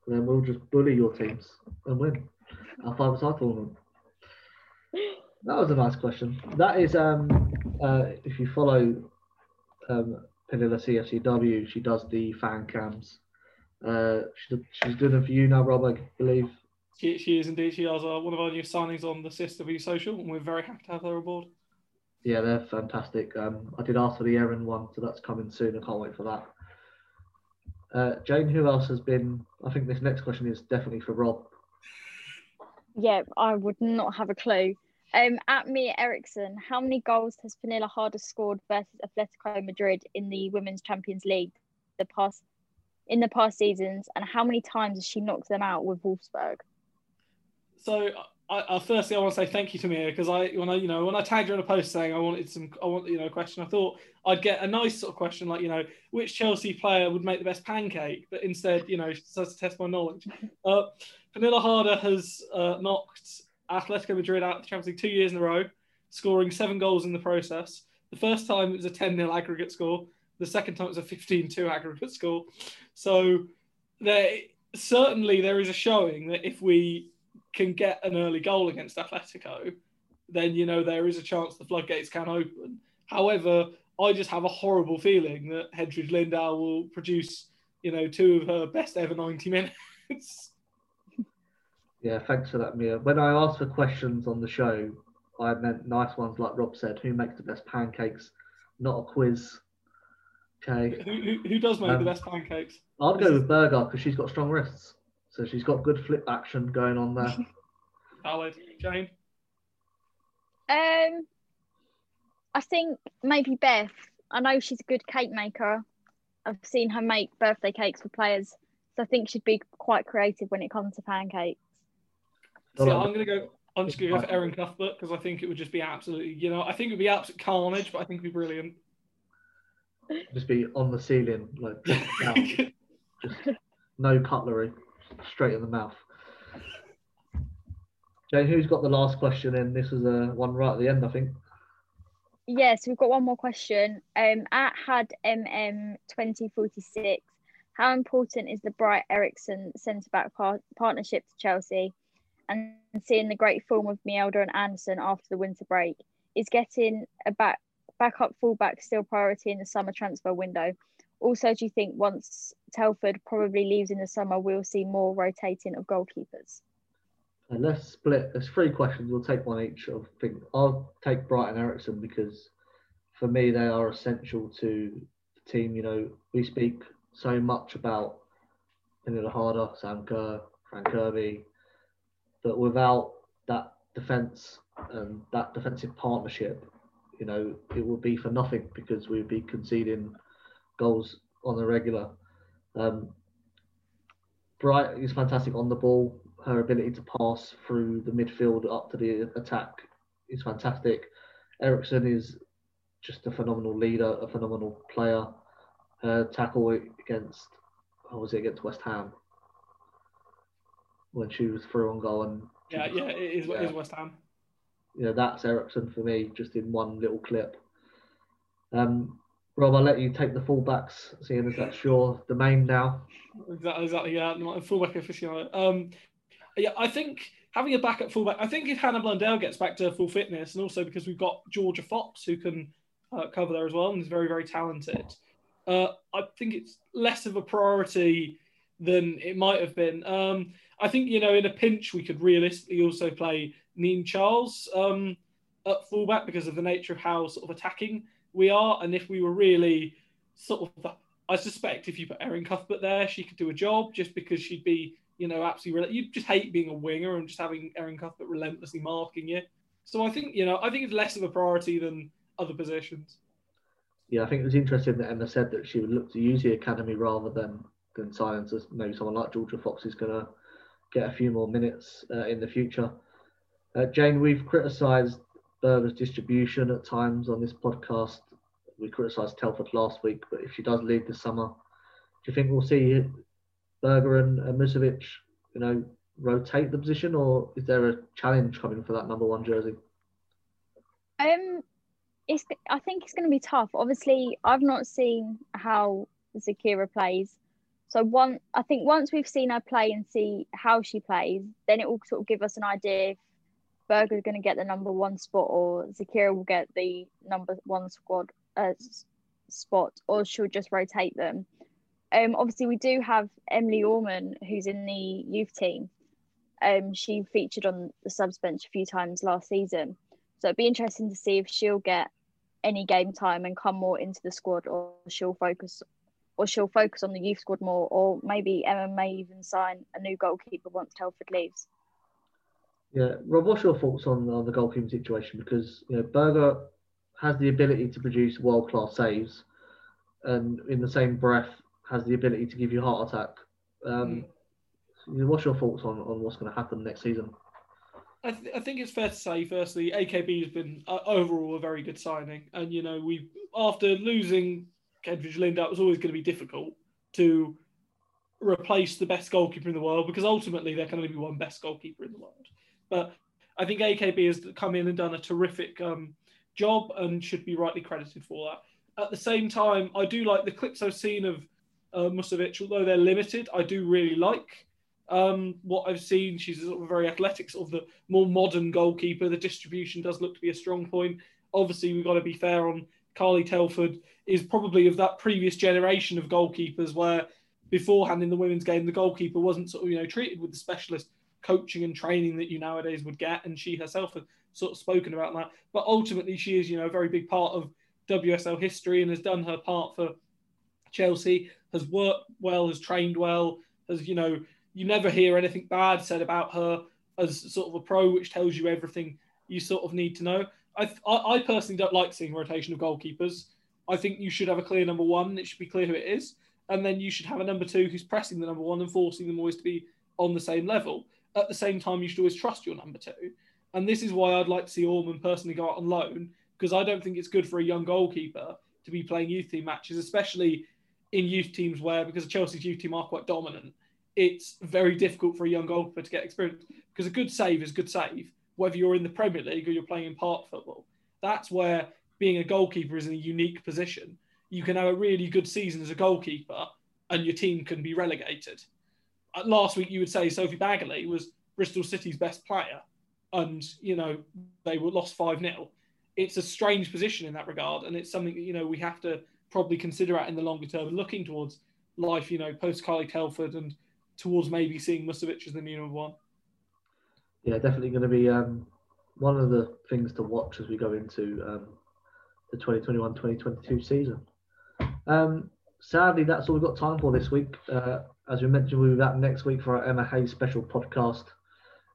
And then we'll just bully your teams and win our five-a-side tournament. That was a nice question. That is, um, uh, if you follow um, Pernille CFCW, she does the fan cams. Uh, she, she's doing them for you now, Rob, I believe. She, she is indeed. She is uh, one of our new signings on the CSW social, and we're very happy to have her aboard. Yeah, they're fantastic. Um, I did ask for the Erin one, so that's coming soon. I can't wait for that. Uh, Jane, who else has been? I think this next question is definitely for Rob. Yeah, I would not have a clue. Um, at Mia Eriksson, how many goals has Pernille Harder scored versus Atletico Madrid in the Women's Champions League the past in the past seasons, and how many times has she knocked them out with Wolfsburg? So, I, I firstly I want to say thank you to Mia because I when I you know when I tagged her in a post saying I wanted some I want you know a question I thought I'd get a nice sort of question like you know which Chelsea player would make the best pancake, but instead you know she starts to test my knowledge. Uh, Pernille Harder has uh, knocked Atletico Madrid out of the Champions League two years in a row, scoring seven goals in the process. The first time it was a 10 0 aggregate score. The second time it was a 15 2 aggregate score. So there certainly there is a showing that if we can get an early goal against Atletico, then you know there is a chance the floodgates can open. However, I just have a horrible feeling that Hedvig Lindahl will produce, you know, two of her best ever 90 minutes. Yeah, thanks for that, Mia. When I asked for questions on the show, I meant nice ones like Rob said. Who makes the best pancakes? Not a quiz. Okay. Who, who, who does make Um, the best pancakes? I'd go with Berger because she's got strong wrists. So she's got good flip action going on there. Valid. Jane? Um, I think maybe Beth. I know she's a good cake maker. I've seen her make birthday cakes for players, so I think she'd be quite creative when it comes to pancakes. So I'm going to go. I'm just going to go for Erin Cuthbert because I think it would just be absolutely, you know, I think it would be absolute carnage, but I think it'd be brilliant. Just be on the ceiling, like down. just no cutlery, straight in the mouth. Jane, who's got the last question in? This was a one right at the end, I think. Yes, we've got one more question. Um, at had MM twenty forty six, how important is the Bright Eriksson centre back par- partnership to Chelsea, and seeing the great form of Mjelde and Andersson after the winter break? Is getting a back backup fullback still priority in the summer transfer window? Also, do you think once Telford probably leaves in the summer, we'll see more rotating of goalkeepers? And let's split. There's three questions. We'll take one each. I think I'll take Brighton Eriksson because for me they are essential to the team. You know, we speak so much about Pernille Harder, Sam Kerr, Fran Kirby, but without that defence and that defensive partnership, you know, it would be for nothing because we'd be conceding goals on the regular. Um, Bright is fantastic on the ball. Her ability to pass through the midfield up to the attack is fantastic. Eriksson is just a phenomenal leader, a phenomenal player. Her tackle against, how was it against West Ham? When she was through on goal and Yeah, yeah, it is, it is West Ham. You know that's Eriksson for me, just in one little clip. Um, Rob, I'll let you take the fullbacks, seeing as that's your domain now. Exactly, exactly. Yeah, my fullback aficionado. Um, yeah, I think having a backup fullback. I think if Hannah Blundell gets back to full fitness, and also because we've got Georgia Fox who can uh, cover there as well, and is very, very talented. Uh, I think it's less of a priority than it might have been. Um, I think you know, in a pinch, we could realistically also play Niamh Charles um, at fullback because of the nature of how sort of attacking we are, and if we were really sort of I suspect if you put Erin Cuthbert there, she could do a job just because she'd be, you know, absolutely. You'd just hate being a winger and just having Erin Cuthbert relentlessly marking you. So I think, you know, I think it's less of a priority than other positions. Yeah, I think it was interesting that Emma said that she would look to use the academy rather than than silence as maybe someone like Georgia Fox is going to get a few more minutes uh, in the future. Uh, Jane, we've criticised Berger's distribution at times on this podcast. We criticised Telford last week, but if she does leave this summer, do you think we'll see Berger and uh, Musovic, you know, rotate the position, or is there a challenge coming for that number one jersey? Um, it's. I think it's going to be tough. Obviously, I've not seen how Zećira plays, so one. I think once we've seen her play and see how she plays, then it will sort of give us an idea Berger's going to get the number one spot or Zećira will get the number one squad uh, spot, or she'll just rotate them. Um, obviously, we do have Emily Orman, who's in the youth team. Um, she featured on the subs bench a few times last season. So it'd be interesting to see if she'll get any game time and come more into the squad, or she'll focus, or she'll focus on the youth squad more, or maybe Emma may even sign a new goalkeeper once Telford leaves. Yeah, Rob, what's your thoughts on, on the goalkeeping situation? Because you know Berger has the ability to produce world class saves, and in the same breath has the ability to give you heart attack. Um, What's your thoughts on, on what's going to happen next season? I, th- I think it's fair to say, firstly, AKB has been uh, overall a very good signing, and you know we after losing Hedvig Lindahl, it was always going to be difficult to replace the best goalkeeper in the world because ultimately there can only be one best goalkeeper in the world. But I think AKB has come in and done a terrific um, job and should be rightly credited for that. At the same time, I do like the clips I've seen of uh, Musovic, although they're limited. I do really like um, what I've seen. She's sort of very athletic, sort of the more modern goalkeeper. The distribution does look to be a strong point. Obviously, we've got to be fair on Carly Telford is probably of that previous generation of goalkeepers where beforehand in the women's game the goalkeeper wasn't sort of you know treated with the specialist coaching and training that you nowadays would get and she herself has sort of spoken about that. But ultimately she is you know a very big part of WSL history and has done her part for Chelsea has worked well has trained well has you know you never hear anything bad said about her as sort of a pro which tells you everything you sort of need to know. I, I personally don't like seeing rotation of goalkeepers. I think you should have a clear number one it should be clear who it is and then you should have a number two who's pressing the number one and forcing them always to be on the same level. At the same time, you should always trust your number two. And this is why I'd like to see Orman personally go out on loan because I don't think it's good for a young goalkeeper to be playing youth team matches, especially in youth teams where, because Chelsea's youth team are quite dominant, it's very difficult for a young goalkeeper to get experience because a good save is a good save, whether you're in the Premier League or you're playing in park football. That's where being a goalkeeper is in a unique position you can have a really good season as a goalkeeper and your team can be relegated. Last week, you would say Sophie Baggaley was Bristol City's best player, and you know they were lost five 0 It's a strange position in that regard, and it's something that you know we have to probably consider out in the longer term, looking towards life, you know, post Carly Telford and towards maybe seeing Musovic as the new number one. Yeah, definitely going to be um, one of the things to watch as we go into um, the 2021-2022 season. Um, sadly, that's all we've got time for this week. Uh, as we mentioned, we'll be back next week for our Emma Hayes special podcast.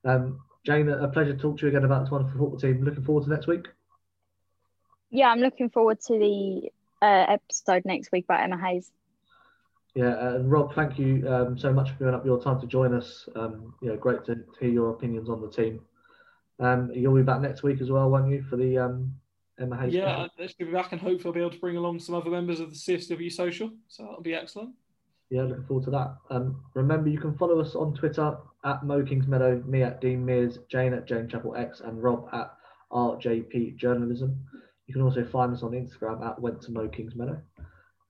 Um, Jane, a pleasure to talk to you again about this wonderful football team. Looking forward to next week. Yeah, I'm looking forward to the uh, episode next week by Emma Hayes. Yeah, uh, and Rob, thank you um, so much for giving up your time to join us. Um, yeah, great to, to hear your opinions on the team. Um, you'll be back next week as well, won't you, for the um, Emma Hayes. Yeah, I should be back and hopefully I'll be able to bring along some other members of the CSW social. So that'll be excellent. Yeah, looking forward to that. Um, remember, you can follow us on Twitter at Mow Kingsmeadow, me at Dean Mears, Jane at Jane Chappell X, and Rob at RJP Journalism. You can also find us on Instagram at Went to Mow Kingsmeadow.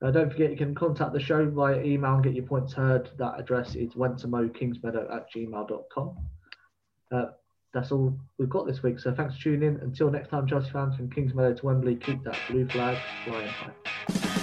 Uh, don't forget, you can contact the show via email and get your points heard. That address is went to Mow Kingsmeadow at gmail.com. Uh, that's all we've got this week. So thanks for tuning in. Until next time, Chelsea fans from Kingsmeadow to Wembley, keep that blue flag flying high.